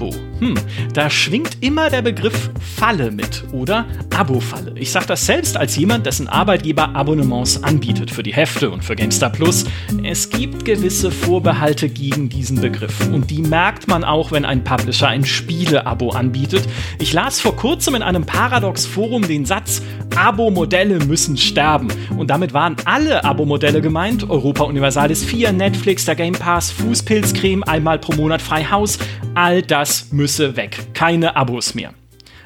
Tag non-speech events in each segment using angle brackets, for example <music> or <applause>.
Abo. Hm, da schwingt immer der Begriff Falle mit, oder? Abo-Falle. Ich sage das selbst als jemand, dessen Arbeitgeber Abonnements anbietet für die Hefte und für GameStar Plus. Es gibt gewisse Vorbehalte gegen diesen Begriff und die merkt man auch, wenn ein Publisher ein Spiele-Abo anbietet. Ich las vor kurzem in einem Paradox-Forum den Satz, Abo-Modelle müssen sterben. Und damit waren alle Abo-Modelle gemeint. Europa Universalis 4, Netflix, der Game Pass, Fußpilzcreme, einmal pro Monat frei Haus. All das müsse weg. Keine Abos mehr.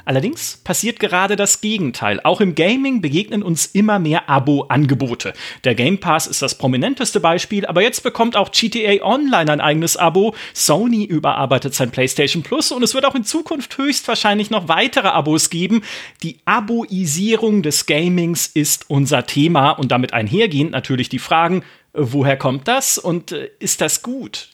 Allerdings passiert gerade das Gegenteil. Auch im Gaming begegnen uns immer mehr Abo-Angebote. Der Game Pass ist das prominenteste Beispiel, aber jetzt bekommt auch GTA Online ein eigenes Abo. Sony überarbeitet sein PlayStation Plus und es wird auch in Zukunft höchstwahrscheinlich noch weitere Abos geben. Die Aboisierung des Gamings ist unser Thema und damit einhergehend natürlich die Fragen, woher kommt das und äh, ist das gut?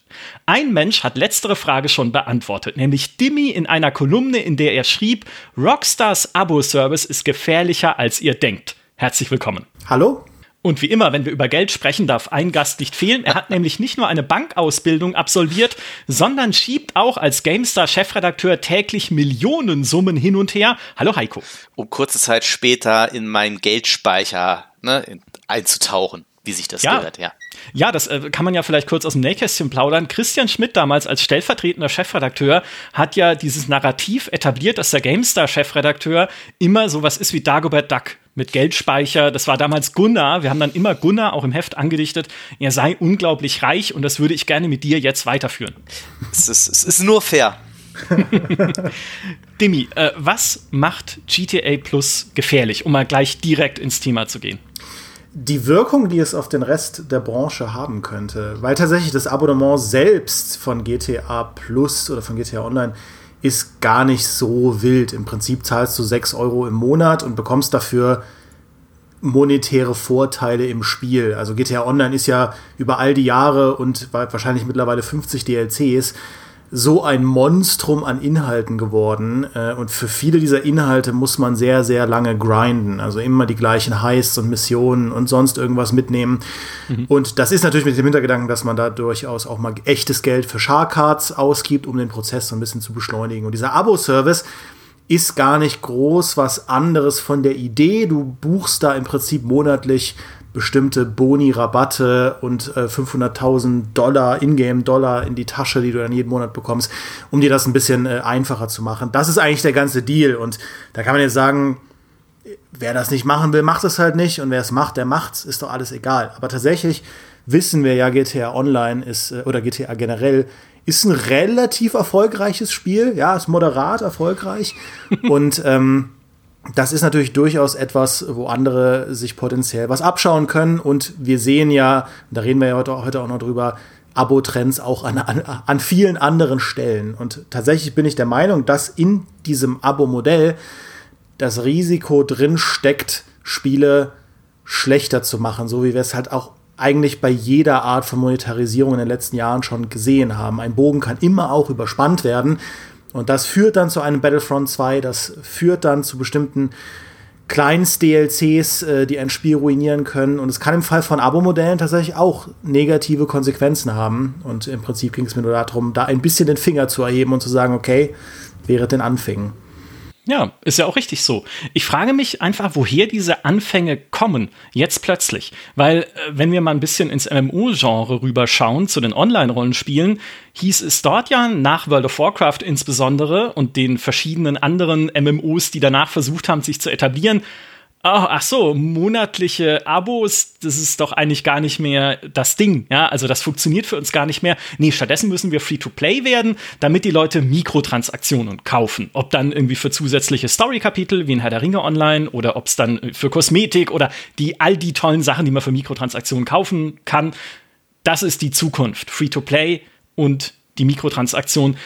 Ein Mensch hat letztere Frage schon beantwortet, nämlich Dimmy in einer Kolumne, in der er schrieb, Rockstars Abo-Service ist gefährlicher, als ihr denkt. Herzlich willkommen. Hallo? Und wie immer, wenn wir über Geld sprechen, darf ein Gast nicht fehlen. Er hat <laughs> nämlich nicht nur eine Bankausbildung absolviert, sondern schiebt auch als GameStar-Chefredakteur täglich Millionensummen hin und her. Hallo Heiko. Um kurze Zeit später in meinen Geldspeicher ne, einzutauchen wie sich das ja. gehört, ja. Ja, das äh, kann man ja vielleicht kurz aus dem Nähkästchen plaudern. Christian Schmidt damals als stellvertretender Chefredakteur hat ja dieses Narrativ etabliert, dass der GameStar-Chefredakteur immer sowas ist wie Dagobert Duck mit Geldspeicher. Das war damals Gunnar. Wir haben dann immer Gunnar auch im Heft angedichtet. Er sei unglaublich reich und das würde ich gerne mit dir jetzt weiterführen. Es ist, es ist nur fair. <laughs> Demi, äh, was macht GTA Plus gefährlich, um mal gleich direkt ins Thema zu gehen? Die Wirkung, die es auf den Rest der Branche haben könnte, weil tatsächlich das Abonnement selbst von GTA Plus oder von GTA Online ist gar nicht so wild. Im Prinzip zahlst du 6 Euro im Monat und bekommst dafür monetäre Vorteile im Spiel. Also GTA Online ist ja über all die Jahre und wahrscheinlich mittlerweile 50 DLCs so ein Monstrum an Inhalten geworden. Äh, und für viele dieser Inhalte muss man sehr, sehr lange grinden. Also immer die gleichen Heists und Missionen und sonst irgendwas mitnehmen. Mhm. Und das ist natürlich mit dem Hintergedanken, dass man da durchaus auch mal echtes Geld für Sharkcards ausgibt, um den Prozess so ein bisschen zu beschleunigen. Und dieser Abo-Service ist gar nicht groß was anderes von der Idee. Du buchst da im Prinzip monatlich bestimmte Boni, Rabatte und äh, 500.000 Dollar, Ingame-Dollar in die Tasche, die du dann jeden Monat bekommst, um dir das ein bisschen äh, einfacher zu machen. Das ist eigentlich der ganze Deal. Und da kann man jetzt sagen, wer das nicht machen will, macht es halt nicht. Und wer es macht, der macht's. Ist doch alles egal. Aber tatsächlich wissen wir ja, GTA Online ist, äh, oder GTA generell, ist ein relativ erfolgreiches Spiel. Ja, ist moderat erfolgreich. <laughs> und ähm, das ist natürlich durchaus etwas, wo andere sich potenziell was abschauen können. Und wir sehen ja, da reden wir ja heute, heute auch noch drüber, Abo-Trends auch an, an, an vielen anderen Stellen. Und tatsächlich bin ich der Meinung, dass in diesem Abo-Modell das Risiko drin steckt, Spiele schlechter zu machen, so wie wir es halt auch eigentlich bei jeder Art von Monetarisierung in den letzten Jahren schon gesehen haben. Ein Bogen kann immer auch überspannt werden und das führt dann zu einem Battlefront 2, das führt dann zu bestimmten Kleinst-DLCs, äh, die ein Spiel ruinieren können. Und es kann im Fall von Abo-Modellen tatsächlich auch negative Konsequenzen haben. Und im Prinzip ging es mir nur darum, da ein bisschen den Finger zu erheben und zu sagen, okay, wäre denn Anfängen. Ja, ist ja auch richtig so. Ich frage mich einfach, woher diese Anfänge kommen, jetzt plötzlich. Weil, äh, wenn wir mal ein bisschen ins MMO-Genre rüberschauen, zu den Online-Rollenspielen, hieß es dort ja nach World of Warcraft insbesondere und den verschiedenen anderen MMOs, die danach versucht haben, sich zu etablieren, Oh, ach so, monatliche Abos, das ist doch eigentlich gar nicht mehr das Ding. Ja, also das funktioniert für uns gar nicht mehr. Nee, stattdessen müssen wir Free-to-Play werden, damit die Leute Mikrotransaktionen kaufen. Ob dann irgendwie für zusätzliche Story-Kapitel wie in Herr der Ringe Online oder ob es dann für Kosmetik oder die all die tollen Sachen, die man für Mikrotransaktionen kaufen kann. Das ist die Zukunft. Free-to-Play und die Mikrotransaktion.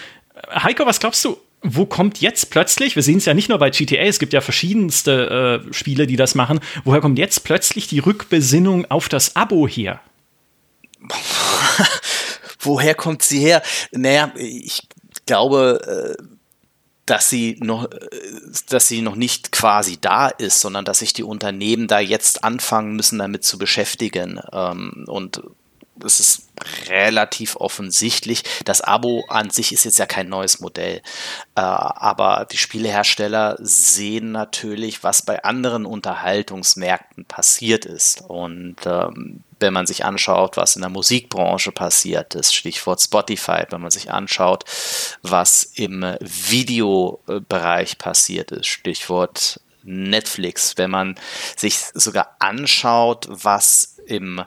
Heiko, was glaubst du? Wo kommt jetzt plötzlich, wir sehen es ja nicht nur bei GTA, es gibt ja verschiedenste äh, Spiele, die das machen, woher kommt jetzt plötzlich die Rückbesinnung auf das Abo her? <laughs> woher kommt sie her? Naja, ich glaube, äh, dass sie noch, äh, dass sie noch nicht quasi da ist, sondern dass sich die Unternehmen da jetzt anfangen müssen, damit zu beschäftigen. Ähm, und es ist relativ offensichtlich. Das Abo an sich ist jetzt ja kein neues Modell. Äh, aber die Spielehersteller sehen natürlich, was bei anderen Unterhaltungsmärkten passiert ist. Und ähm, wenn man sich anschaut, was in der Musikbranche passiert ist, Stichwort Spotify, wenn man sich anschaut, was im Videobereich passiert ist, Stichwort Netflix, wenn man sich sogar anschaut, was im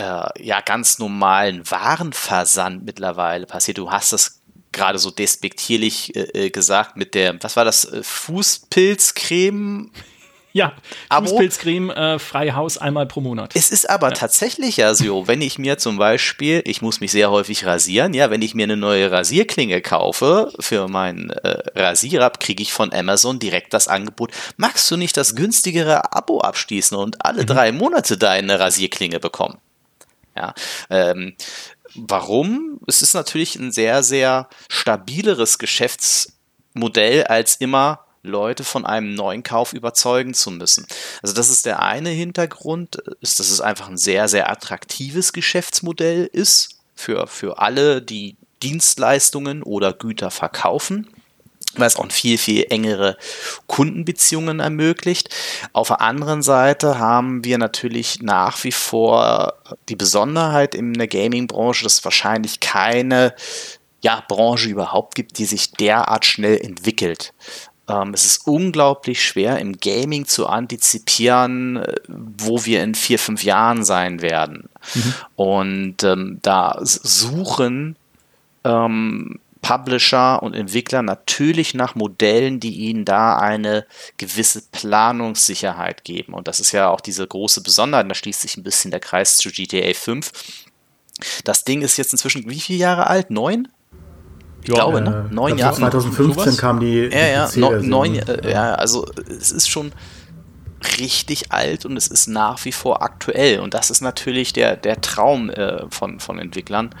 äh, ja ganz normalen Warenversand mittlerweile passiert. Du hast das gerade so despektierlich äh, äh gesagt mit der, was war das, äh, Fußpilzcreme? Ja, Fußpilzcreme, äh, frei Haus einmal pro Monat. Es ist aber ja. tatsächlich ja so, wenn ich mir zum Beispiel, ich muss mich sehr häufig rasieren, ja, wenn ich mir eine neue Rasierklinge kaufe für meinen äh, Rasierer, kriege ich von Amazon direkt das Angebot, magst du nicht das günstigere Abo abschließen und alle mhm. drei Monate deine Rasierklinge bekommen? Ja, ähm, warum? Es ist natürlich ein sehr, sehr stabileres Geschäftsmodell als immer Leute von einem neuen Kauf überzeugen zu müssen. Also das ist der eine Hintergrund, ist, dass es einfach ein sehr, sehr attraktives Geschäftsmodell ist für, für alle, die Dienstleistungen oder Güter verkaufen weil es auch viel, viel engere Kundenbeziehungen ermöglicht. Auf der anderen Seite haben wir natürlich nach wie vor die Besonderheit in der Gaming-Branche, dass es wahrscheinlich keine ja, Branche überhaupt gibt, die sich derart schnell entwickelt. Ähm, es ist unglaublich schwer im Gaming zu antizipieren, äh, wo wir in vier, fünf Jahren sein werden. Mhm. Und ähm, da suchen ähm, Publisher und Entwickler natürlich nach Modellen, die ihnen da eine gewisse Planungssicherheit geben. Und das ist ja auch diese große Besonderheit, da schließt sich ein bisschen der Kreis zu GTA 5. Das Ding ist jetzt inzwischen wie viele Jahre alt? Neun? Ich ja, glaube, ne? Neun Jahre. 2015 kam die. Ja, ja, no, neun, äh, ja, also es ist schon richtig alt und es ist nach wie vor aktuell. Und das ist natürlich der, der Traum äh, von, von Entwicklern.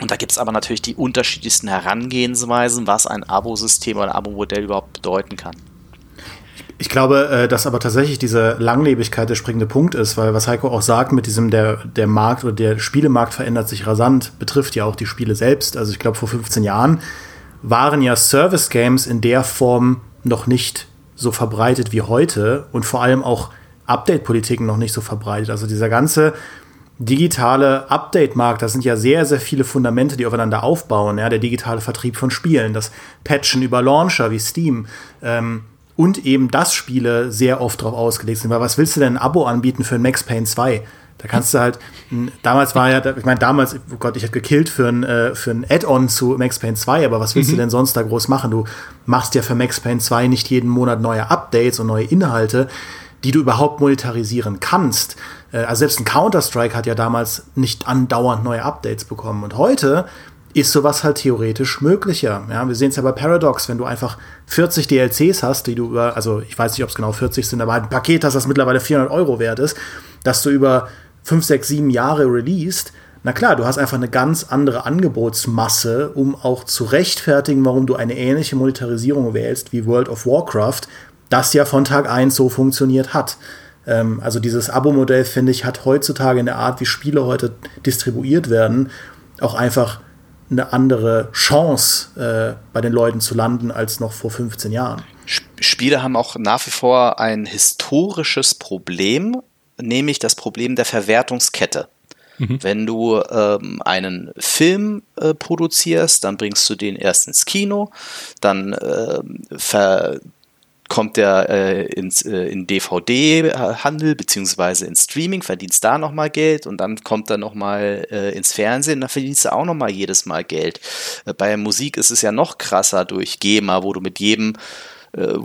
Und da gibt es aber natürlich die unterschiedlichsten Herangehensweisen, was ein Abo-System oder ein Abo-Modell überhaupt bedeuten kann. Ich glaube, äh, dass aber tatsächlich diese Langlebigkeit der springende Punkt ist, weil was Heiko auch sagt mit diesem, der, der Markt oder der Spielemarkt verändert sich rasant, betrifft ja auch die Spiele selbst. Also ich glaube, vor 15 Jahren waren ja Service-Games in der Form noch nicht so verbreitet wie heute und vor allem auch Update-Politiken noch nicht so verbreitet. Also dieser ganze digitale Update-Markt, das sind ja sehr, sehr viele Fundamente, die aufeinander aufbauen. Ja? Der digitale Vertrieb von Spielen, das Patchen über Launcher wie Steam, ähm, und eben, dass Spiele sehr oft darauf ausgelegt sind. Weil was willst du denn ein Abo anbieten für ein Max Payne 2? Da kannst du halt, damals war ja, ich meine, damals, oh Gott, ich hätte gekillt für ein, äh, für ein Add-on zu Max Payne 2, aber was willst mhm. du denn sonst da groß machen? Du machst ja für Max Payne 2 nicht jeden Monat neue Updates und neue Inhalte, die du überhaupt monetarisieren kannst. Äh, also selbst ein Counter-Strike hat ja damals nicht andauernd neue Updates bekommen. Und heute ist sowas halt theoretisch möglicher. Ja, wir sehen es ja bei Paradox, wenn du einfach 40 DLCs hast, die du über, also ich weiß nicht, ob es genau 40 sind, aber ein Paket hast, das mittlerweile 400 Euro wert ist, dass du über 5, 6, 7 Jahre released, na klar, du hast einfach eine ganz andere Angebotsmasse, um auch zu rechtfertigen, warum du eine ähnliche Monetarisierung wählst wie World of Warcraft, das ja von Tag 1 so funktioniert hat. Ähm, also dieses Abo-Modell, finde ich, hat heutzutage in der Art, wie Spiele heute distribuiert werden, auch einfach eine andere Chance, äh, bei den Leuten zu landen, als noch vor 15 Jahren. Spiele haben auch nach wie vor ein historisches Problem, nämlich das Problem der Verwertungskette. Mhm. Wenn du ähm, einen Film äh, produzierst, dann bringst du den erst ins Kino, dann äh, ver kommt der äh, ins, äh, in DVD-Handel beziehungsweise ins Streaming, verdienst da nochmal Geld und dann kommt er nochmal äh, ins Fernsehen, dann verdienst du auch nochmal jedes Mal Geld. Äh, bei Musik ist es ja noch krasser durch GEMA, wo du mit jedem äh,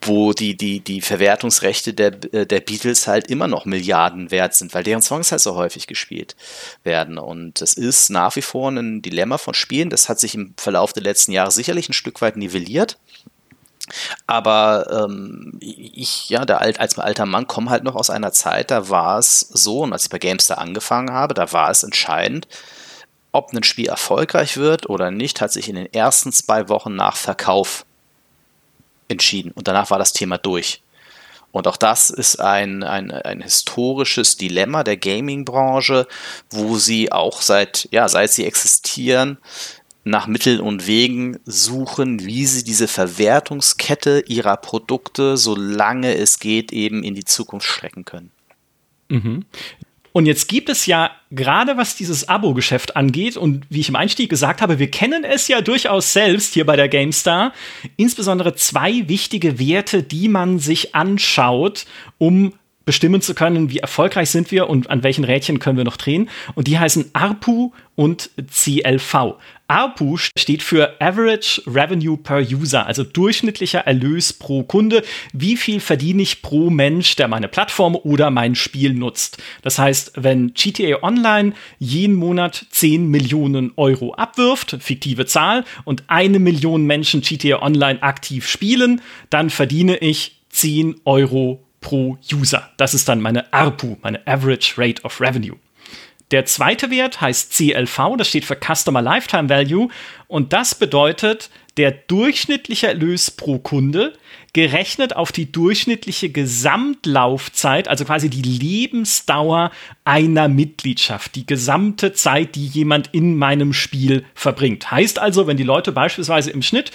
wo die, die, die Verwertungsrechte der, äh, der Beatles halt immer noch Milliarden wert sind, weil deren Songs halt so häufig gespielt werden. Und das ist nach wie vor ein Dilemma von Spielen. Das hat sich im Verlauf der letzten Jahre sicherlich ein Stück weit nivelliert. Aber ähm, ich, ja, der alt, als alter Mann, komme halt noch aus einer Zeit, da war es so, und als ich bei Gamestar angefangen habe, da war es entscheidend, ob ein Spiel erfolgreich wird oder nicht, hat sich in den ersten zwei Wochen nach Verkauf entschieden. Und danach war das Thema durch. Und auch das ist ein, ein, ein historisches Dilemma der Gaming-Branche, wo sie auch seit, ja, seit sie existieren, nach Mitteln und Wegen suchen, wie sie diese Verwertungskette ihrer Produkte, solange es geht, eben in die Zukunft strecken können. Mhm. Und jetzt gibt es ja gerade was dieses Abo-Geschäft angeht und wie ich im Einstieg gesagt habe, wir kennen es ja durchaus selbst hier bei der GameStar, insbesondere zwei wichtige Werte, die man sich anschaut, um bestimmen zu können, wie erfolgreich sind wir und an welchen Rädchen können wir noch drehen. Und die heißen ARPU und CLV. ARPU steht für Average Revenue per User, also durchschnittlicher Erlös pro Kunde. Wie viel verdiene ich pro Mensch, der meine Plattform oder mein Spiel nutzt? Das heißt, wenn GTA Online jeden Monat 10 Millionen Euro abwirft, fiktive Zahl, und eine Million Menschen GTA Online aktiv spielen, dann verdiene ich 10 Euro pro User. Das ist dann meine ARPU, meine Average Rate of Revenue. Der zweite Wert heißt CLV, das steht für Customer Lifetime Value und das bedeutet der durchschnittliche Erlös pro Kunde gerechnet auf die durchschnittliche Gesamtlaufzeit, also quasi die Lebensdauer einer Mitgliedschaft, die gesamte Zeit, die jemand in meinem Spiel verbringt. Heißt also, wenn die Leute beispielsweise im Schnitt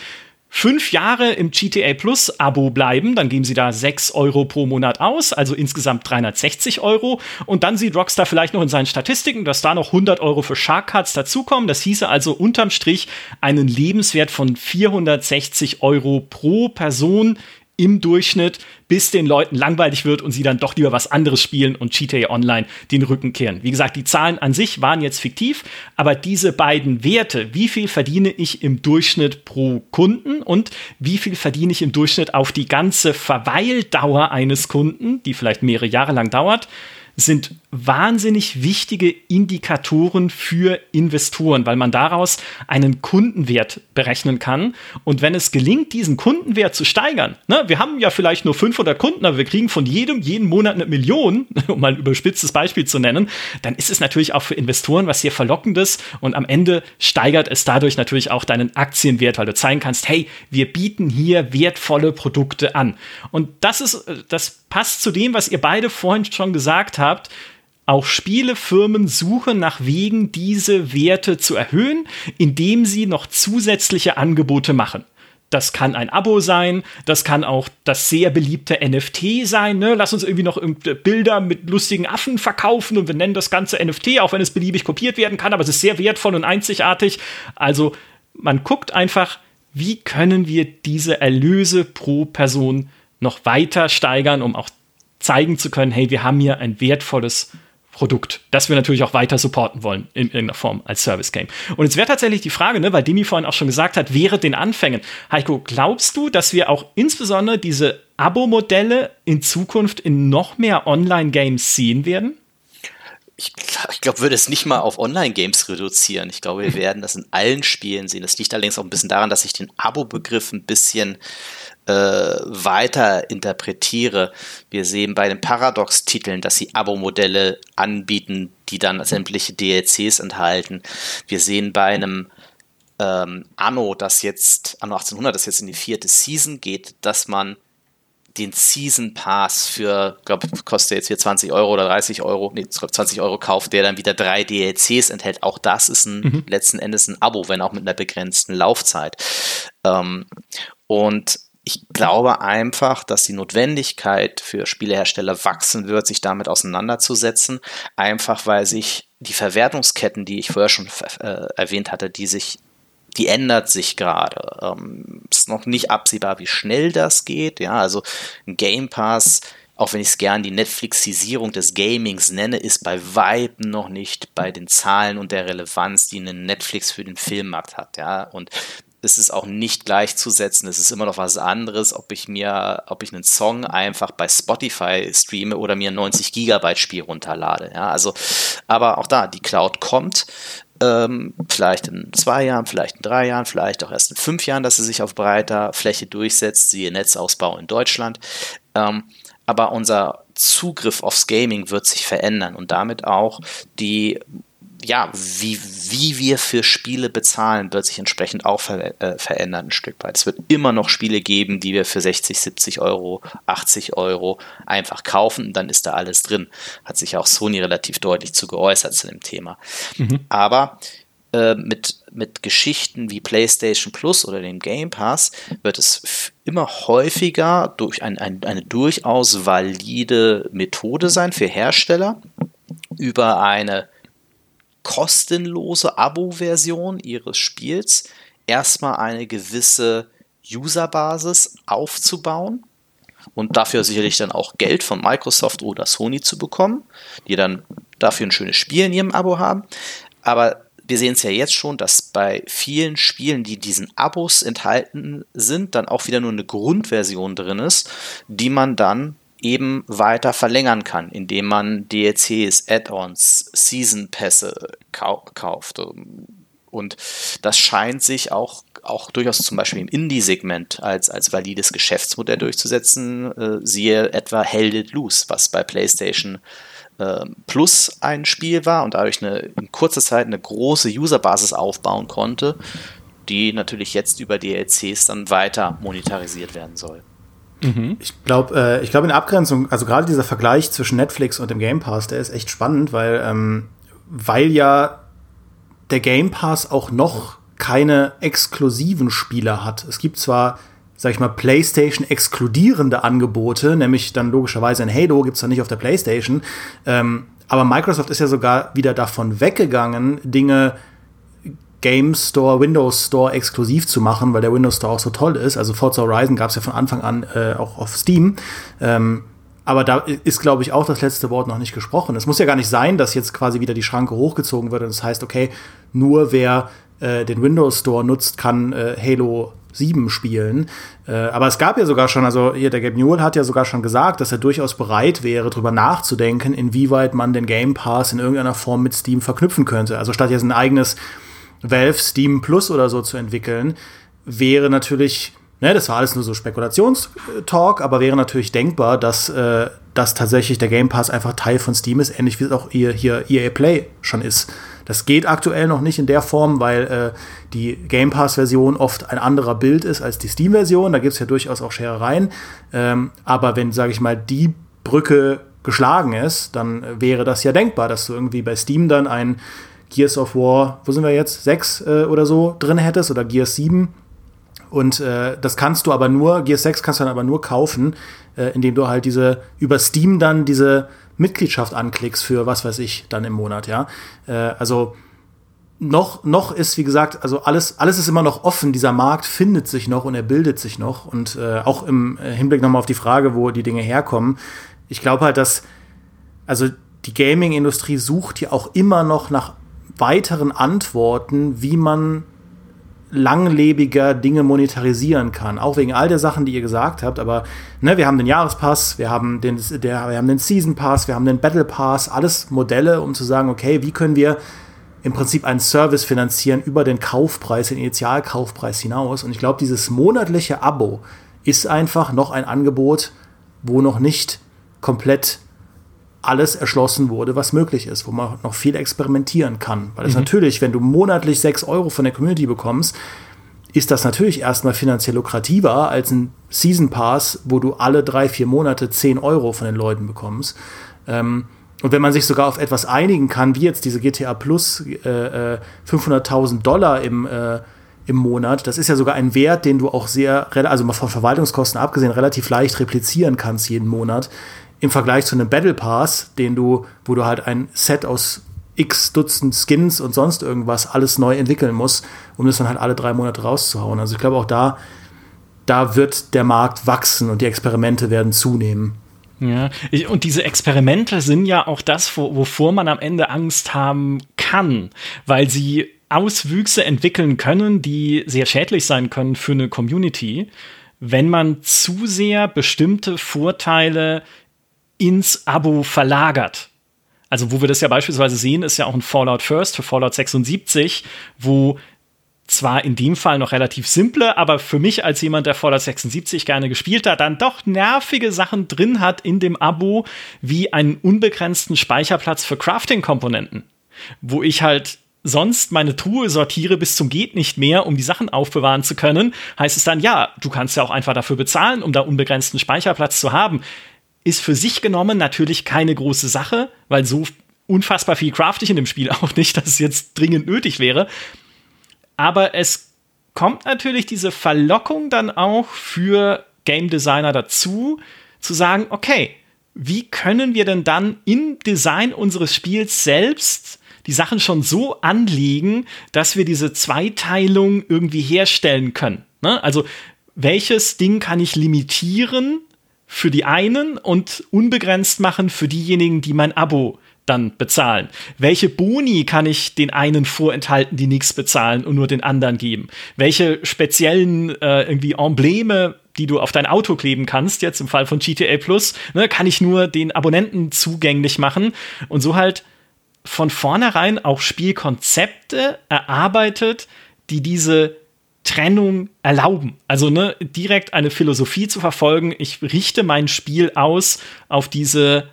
fünf Jahre im GTA Plus Abo bleiben, dann geben sie da sechs Euro pro Monat aus, also insgesamt 360 Euro. Und dann sieht Rockstar vielleicht noch in seinen Statistiken, dass da noch 100 Euro für Shark Cards dazukommen. Das hieße also unterm Strich einen Lebenswert von 460 Euro pro Person im Durchschnitt, bis den Leuten langweilig wird und sie dann doch lieber was anderes spielen und GTA Online den Rücken kehren. Wie gesagt, die Zahlen an sich waren jetzt fiktiv, aber diese beiden Werte, wie viel verdiene ich im Durchschnitt pro Kunden und wie viel verdiene ich im Durchschnitt auf die ganze Verweildauer eines Kunden, die vielleicht mehrere Jahre lang dauert, sind wahnsinnig wichtige Indikatoren für Investoren, weil man daraus einen Kundenwert berechnen kann. Und wenn es gelingt, diesen Kundenwert zu steigern, ne, wir haben ja vielleicht nur 500 Kunden, aber wir kriegen von jedem jeden Monat eine Million, <laughs> um mal ein überspitztes Beispiel zu nennen, dann ist es natürlich auch für Investoren was sehr Verlockendes und am Ende steigert es dadurch natürlich auch deinen Aktienwert, weil du zeigen kannst, hey, wir bieten hier wertvolle Produkte an. Und das ist, das passt zu dem, was ihr beide vorhin schon gesagt habt. Auch Spielefirmen suchen nach Wegen, diese Werte zu erhöhen, indem sie noch zusätzliche Angebote machen. Das kann ein Abo sein, das kann auch das sehr beliebte NFT sein. Ne? Lass uns irgendwie noch Bilder mit lustigen Affen verkaufen und wir nennen das Ganze NFT, auch wenn es beliebig kopiert werden kann, aber es ist sehr wertvoll und einzigartig. Also man guckt einfach, wie können wir diese Erlöse pro Person noch weiter steigern, um auch zeigen zu können, hey, wir haben hier ein wertvolles Produkt, das wir natürlich auch weiter supporten wollen in irgendeiner Form als Service Game. Und jetzt wäre tatsächlich die Frage, ne, weil Demi vorhin auch schon gesagt hat, während den Anfängen, Heiko, glaubst du, dass wir auch insbesondere diese Abo-Modelle in Zukunft in noch mehr Online-Games sehen werden? Ich, ich glaube, würde es nicht mal auf Online-Games reduzieren. Ich glaube, wir werden das in allen Spielen sehen. Das liegt allerdings auch ein bisschen daran, dass ich den Abo-Begriff ein bisschen äh, weiter interpretiere. Wir sehen bei den Paradox-Titeln, dass sie Abo-Modelle anbieten, die dann sämtliche DLCs enthalten. Wir sehen bei einem ähm, Anno, das jetzt, Anno 1800, das jetzt in die vierte Season geht, dass man den Season Pass für, glaube kostet jetzt hier 20 Euro oder 30 Euro, nee, 20 Euro kauft, der dann wieder drei DLCs enthält. Auch das ist ein mhm. letzten Endes ein Abo, wenn auch mit einer begrenzten Laufzeit. Ähm, und ich glaube einfach, dass die Notwendigkeit für Spielehersteller wachsen wird, sich damit auseinanderzusetzen, einfach weil sich die Verwertungsketten, die ich vorher schon äh, erwähnt hatte, die sich die ändert sich gerade. Ähm, ist noch nicht absehbar, wie schnell das geht. Ja, also ein Game Pass, auch wenn ich es gern die Netflixisierung des Gamings nenne, ist bei Weitem noch nicht bei den Zahlen und der Relevanz, die ein Netflix für den Filmmarkt hat. Ja, und es ist auch nicht gleichzusetzen. Es ist immer noch was anderes, ob ich mir, ob ich einen Song einfach bei Spotify streame oder mir ein 90 Gigabyte Spiel runterlade. Ja, also, aber auch da, die Cloud kommt. Ähm, vielleicht in zwei Jahren, vielleicht in drei Jahren, vielleicht auch erst in fünf Jahren, dass sie sich auf breiter Fläche durchsetzt, siehe Netzausbau in Deutschland. Ähm, aber unser Zugriff aufs Gaming wird sich verändern und damit auch die ja, wie, wie wir für Spiele bezahlen, wird sich entsprechend auch ver äh, verändern ein Stück weit. Es wird immer noch Spiele geben, die wir für 60, 70 Euro, 80 Euro einfach kaufen und dann ist da alles drin. Hat sich auch Sony relativ deutlich zu geäußert zu dem Thema. Mhm. Aber äh, mit, mit Geschichten wie PlayStation Plus oder dem Game Pass wird es immer häufiger durch ein, ein, eine durchaus valide Methode sein für Hersteller, über eine kostenlose Abo-Version ihres Spiels erstmal eine gewisse Userbasis aufzubauen und dafür sicherlich dann auch Geld von Microsoft oder Sony zu bekommen, die dann dafür ein schönes Spiel in ihrem Abo haben. Aber wir sehen es ja jetzt schon, dass bei vielen Spielen, die diesen Abos enthalten sind, dann auch wieder nur eine Grundversion drin ist, die man dann eben weiter verlängern kann, indem man DLCs, Add-ons, Season-Pässe kau kauft. Und das scheint sich auch, auch durchaus zum Beispiel im Indie-Segment als, als valides Geschäftsmodell durchzusetzen. Äh, siehe etwa Held It Loose, was bei PlayStation äh, Plus ein Spiel war und dadurch eine, in kurzer Zeit eine große Userbasis aufbauen konnte, die natürlich jetzt über DLCs dann weiter monetarisiert werden soll. Mhm. Ich glaube, äh, ich glaube in Abgrenzung, also gerade dieser Vergleich zwischen Netflix und dem Game Pass, der ist echt spannend, weil, ähm, weil ja der Game Pass auch noch keine exklusiven Spiele hat. Es gibt zwar, sag ich mal, PlayStation exkludierende Angebote, nämlich dann logischerweise ein Halo gibt's dann nicht auf der PlayStation, ähm, aber Microsoft ist ja sogar wieder davon weggegangen, Dinge Game Store, Windows Store exklusiv zu machen, weil der Windows Store auch so toll ist. Also Forza Horizon gab es ja von Anfang an äh, auch auf Steam. Ähm, aber da ist, glaube ich, auch das letzte Wort noch nicht gesprochen. Es muss ja gar nicht sein, dass jetzt quasi wieder die Schranke hochgezogen wird und das heißt, okay, nur wer äh, den Windows Store nutzt, kann äh, Halo 7 spielen. Äh, aber es gab ja sogar schon, also hier der Gabe Newell hat ja sogar schon gesagt, dass er durchaus bereit wäre, darüber nachzudenken, inwieweit man den Game Pass in irgendeiner Form mit Steam verknüpfen könnte. Also statt jetzt ein eigenes Valve Steam Plus oder so zu entwickeln, wäre natürlich, ne, das war alles nur so Spekulationstalk, aber wäre natürlich denkbar, dass, äh, dass tatsächlich der Game Pass einfach Teil von Steam ist, ähnlich wie es auch ihr, hier EA Play schon ist. Das geht aktuell noch nicht in der Form, weil äh, die Game Pass-Version oft ein anderer Bild ist als die Steam-Version. Da gibt es ja durchaus auch Scherereien. Ähm, aber wenn, sage ich mal, die Brücke geschlagen ist, dann wäre das ja denkbar, dass du irgendwie bei Steam dann ein Gears of War, wo sind wir jetzt? Sechs äh, oder so drin hättest oder Gears 7. Und äh, das kannst du aber nur, Gears 6 kannst du dann aber nur kaufen, äh, indem du halt diese über Steam dann diese Mitgliedschaft anklickst für was weiß ich dann im Monat, ja. Äh, also noch, noch ist, wie gesagt, also alles, alles ist immer noch offen. Dieser Markt findet sich noch und er bildet sich noch. Und äh, auch im äh, Hinblick nochmal auf die Frage, wo die Dinge herkommen. Ich glaube halt, dass, also die Gaming-Industrie sucht ja auch immer noch nach weiteren Antworten, wie man langlebiger Dinge monetarisieren kann. Auch wegen all der Sachen, die ihr gesagt habt. Aber ne, wir haben den Jahrespass, wir haben den, der, wir haben den Season Pass, wir haben den Battle Pass, alles Modelle, um zu sagen, okay, wie können wir im Prinzip einen Service finanzieren über den Kaufpreis, den Initialkaufpreis hinaus. Und ich glaube, dieses monatliche Abo ist einfach noch ein Angebot, wo noch nicht komplett alles erschlossen wurde, was möglich ist, wo man noch viel experimentieren kann. Weil es mhm. natürlich, wenn du monatlich 6 Euro von der Community bekommst, ist das natürlich erstmal finanziell lukrativer als ein Season Pass, wo du alle drei, vier Monate 10 Euro von den Leuten bekommst. Ähm, und wenn man sich sogar auf etwas einigen kann, wie jetzt diese GTA Plus äh, 500.000 äh, Dollar im, äh, im Monat, das ist ja sogar ein Wert, den du auch sehr, also mal von Verwaltungskosten abgesehen, relativ leicht replizieren kannst jeden Monat im Vergleich zu einem Battle Pass, den du, wo du halt ein Set aus x Dutzend Skins und sonst irgendwas alles neu entwickeln musst, um das dann halt alle drei Monate rauszuhauen. Also ich glaube auch da, da wird der Markt wachsen und die Experimente werden zunehmen. Ja, und diese Experimente sind ja auch das, wovor man am Ende Angst haben kann, weil sie Auswüchse entwickeln können, die sehr schädlich sein können für eine Community, wenn man zu sehr bestimmte Vorteile ins Abo verlagert. Also, wo wir das ja beispielsweise sehen, ist ja auch ein Fallout First für Fallout 76, wo zwar in dem Fall noch relativ simple, aber für mich als jemand, der Fallout 76 gerne gespielt hat, dann doch nervige Sachen drin hat in dem Abo, wie einen unbegrenzten Speicherplatz für Crafting-Komponenten. wo ich halt sonst meine Truhe sortiere bis zum geht nicht mehr, um die Sachen aufbewahren zu können, heißt es dann, ja, du kannst ja auch einfach dafür bezahlen, um da unbegrenzten Speicherplatz zu haben. Ist für sich genommen natürlich keine große Sache, weil so unfassbar viel crafte ich in dem Spiel <laughs> auch nicht, dass es jetzt dringend nötig wäre. Aber es kommt natürlich diese Verlockung dann auch für Game Designer dazu, zu sagen, okay, wie können wir denn dann im Design unseres Spiels selbst die Sachen schon so anlegen, dass wir diese Zweiteilung irgendwie herstellen können. Ne? Also welches Ding kann ich limitieren für die einen und unbegrenzt machen für diejenigen, die mein Abo dann bezahlen? Welche Boni kann ich den einen vorenthalten, die nichts bezahlen und nur den anderen geben? Welche speziellen äh, irgendwie Embleme, die du auf dein Auto kleben kannst, jetzt im Fall von GTA Plus, ne, kann ich nur den Abonnenten zugänglich machen und so halt von vornherein auch Spielkonzepte erarbeitet, die diese Trennung erlauben. Also ne, direkt eine Philosophie zu verfolgen. Ich richte mein Spiel aus auf diese,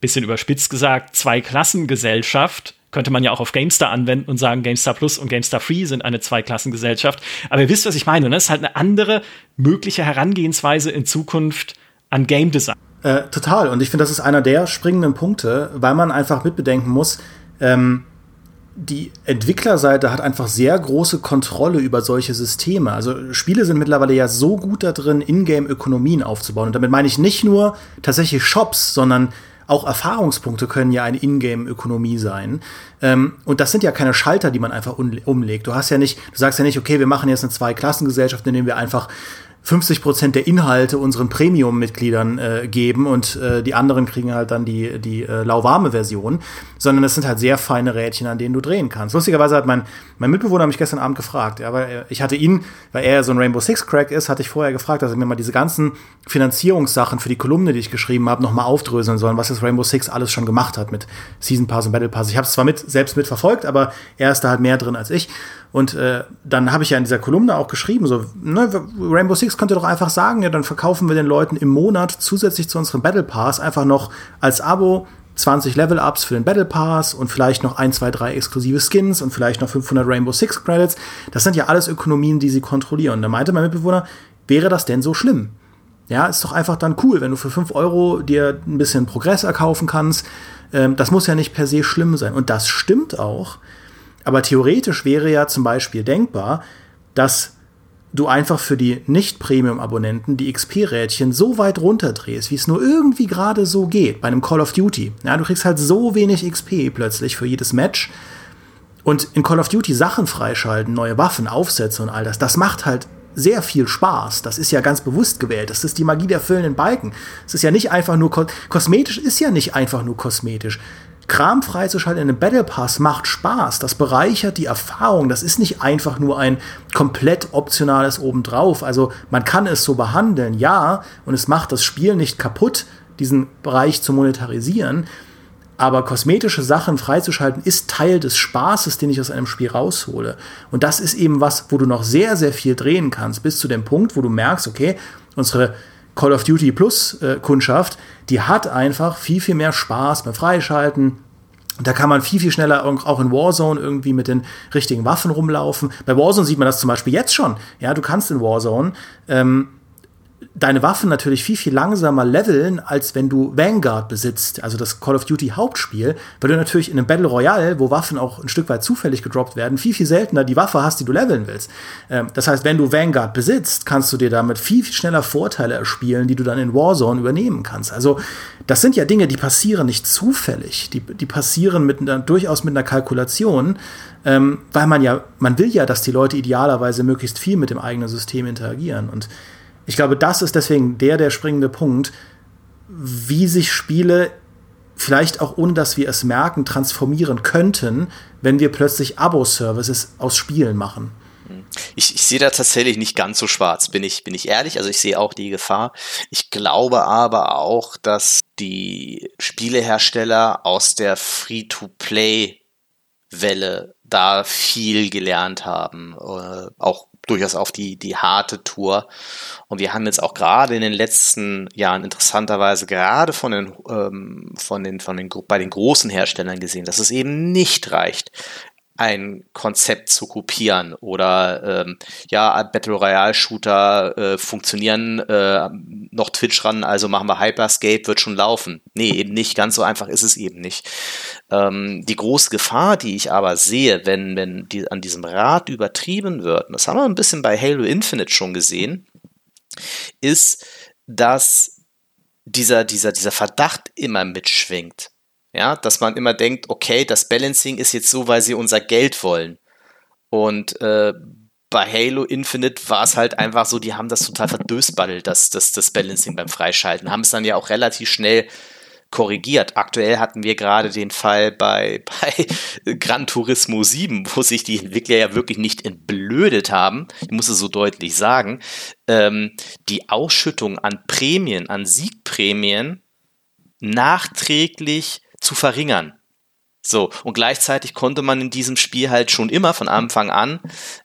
bisschen überspitzt gesagt, Zwei-Klassen-Gesellschaft. Könnte man ja auch auf GameStar anwenden und sagen, GameStar Plus und GameStar Free sind eine Zweiklassengesellschaft. Aber ihr wisst, was ich meine. Ne? Es ist halt eine andere mögliche Herangehensweise in Zukunft an Game Design. Äh, total. Und ich finde, das ist einer der springenden Punkte, weil man einfach mitbedenken muss, ähm, die Entwicklerseite hat einfach sehr große Kontrolle über solche Systeme. Also Spiele sind mittlerweile ja so gut da drin, Ingame-Ökonomien aufzubauen. Und damit meine ich nicht nur tatsächlich Shops, sondern auch Erfahrungspunkte können ja eine Ingame-Ökonomie sein. Ähm, und das sind ja keine Schalter, die man einfach umlegt. Du hast ja nicht, du sagst ja nicht, okay, wir machen jetzt eine Zweiklassengesellschaft, indem wir einfach 50 Prozent der Inhalte unseren Premium-Mitgliedern äh, geben und äh, die anderen kriegen halt dann die, die äh, lauwarme Version, sondern es sind halt sehr feine Rädchen, an denen du drehen kannst. Lustigerweise hat mein, mein Mitbewohner mich gestern Abend gefragt, ja, weil ich hatte ihn, weil er so ein Rainbow Six Crack ist, hatte ich vorher gefragt, dass er mir mal diese ganzen Finanzierungssachen für die Kolumne, die ich geschrieben habe, nochmal aufdröseln sollen, was das Rainbow Six alles schon gemacht hat mit Season Pass und Battle Pass. Ich habe es zwar mit, selbst mitverfolgt, aber er ist da halt mehr drin als ich. Und äh, dann habe ich ja in dieser Kolumne auch geschrieben, so, ne, Rainbow Six könnte doch einfach sagen, ja, dann verkaufen wir den Leuten im Monat zusätzlich zu unserem Battle Pass einfach noch als Abo 20 Level-Ups für den Battle Pass und vielleicht noch ein, zwei, drei exklusive Skins und vielleicht noch 500 Rainbow Six Credits. Das sind ja alles Ökonomien, die sie kontrollieren. Und da meinte mein Mitbewohner, wäre das denn so schlimm? Ja, ist doch einfach dann cool, wenn du für 5 Euro dir ein bisschen Progress erkaufen kannst. Ähm, das muss ja nicht per se schlimm sein. Und das stimmt auch. Aber theoretisch wäre ja zum Beispiel denkbar, dass du einfach für die Nicht-Premium-Abonnenten die XP-Rädchen so weit runterdrehst, wie es nur irgendwie gerade so geht bei einem Call of Duty. Ja, du kriegst halt so wenig XP plötzlich für jedes Match. Und in Call of Duty Sachen freischalten, neue Waffen, Aufsätze und all das, das macht halt sehr viel Spaß. Das ist ja ganz bewusst gewählt. Das ist die Magie der füllenden Balken. Es ist ja nicht einfach nur kosmetisch, ist ja nicht einfach nur kosmetisch. Kram freizuschalten in einem Battle Pass macht Spaß. Das bereichert die Erfahrung. Das ist nicht einfach nur ein komplett optionales obendrauf. Also man kann es so behandeln, ja, und es macht das Spiel nicht kaputt, diesen Bereich zu monetarisieren. Aber kosmetische Sachen freizuschalten ist Teil des Spaßes, den ich aus einem Spiel raushole. Und das ist eben was, wo du noch sehr, sehr viel drehen kannst, bis zu dem Punkt, wo du merkst, okay, unsere Call of Duty Plus äh, Kundschaft, die hat einfach viel, viel mehr Spaß beim Freischalten. Da kann man viel, viel schneller auch in Warzone irgendwie mit den richtigen Waffen rumlaufen. Bei Warzone sieht man das zum Beispiel jetzt schon. Ja, du kannst in Warzone ähm, deine Waffen natürlich viel, viel langsamer leveln, als wenn du Vanguard besitzt, also das Call of Duty Hauptspiel, weil du natürlich in einem Battle Royale, wo Waffen auch ein Stück weit zufällig gedroppt werden, viel, viel seltener die Waffe hast, die du leveln willst. Ähm, das heißt, wenn du Vanguard besitzt, kannst du dir damit viel, viel schneller Vorteile erspielen, die du dann in Warzone übernehmen kannst. Also, das sind ja Dinge, die passieren nicht zufällig, die, die passieren mit einer, durchaus mit einer Kalkulation, ähm, weil man ja, man will ja, dass die Leute idealerweise möglichst viel mit dem eigenen System interagieren und ich glaube, das ist deswegen der, der springende Punkt, wie sich Spiele vielleicht auch ohne dass wir es merken, transformieren könnten, wenn wir plötzlich Abo-Services aus Spielen machen. Ich, ich sehe da tatsächlich nicht ganz so schwarz, bin ich, bin ich ehrlich. Also ich sehe auch die Gefahr. Ich glaube aber auch, dass die Spielehersteller aus der Free-to-Play Welle da viel gelernt haben, äh, auch durchaus auf die, die harte Tour. Und wir haben jetzt auch gerade in den letzten Jahren interessanterweise gerade von den, ähm, von den, von den, bei den großen Herstellern gesehen, dass es eben nicht reicht, ein Konzept zu kopieren oder ähm, ja, Battle Royale Shooter äh, funktionieren äh, noch Twitch ran, also machen wir Hyperscape, wird schon laufen. Nee, eben nicht, ganz so einfach ist es eben nicht. Ähm, die große Gefahr, die ich aber sehe, wenn, wenn die, an diesem Rad übertrieben wird, das haben wir ein bisschen bei Halo Infinite schon gesehen, ist, dass dieser, dieser, dieser Verdacht immer mitschwingt. Ja, dass man immer denkt, okay, das Balancing ist jetzt so, weil sie unser Geld wollen. Und äh, bei Halo Infinite war es halt einfach so, die haben das total verdösbaddelt, das, das, das Balancing beim Freischalten. Haben es dann ja auch relativ schnell korrigiert. Aktuell hatten wir gerade den Fall bei, <laughs> bei Gran Turismo 7, wo sich die Entwickler ja wirklich nicht entblödet haben. Ich muss es so deutlich sagen. Ähm, die Ausschüttung an Prämien, an Siegprämien nachträglich zu verringern. So, und gleichzeitig konnte man in diesem Spiel halt schon immer von Anfang an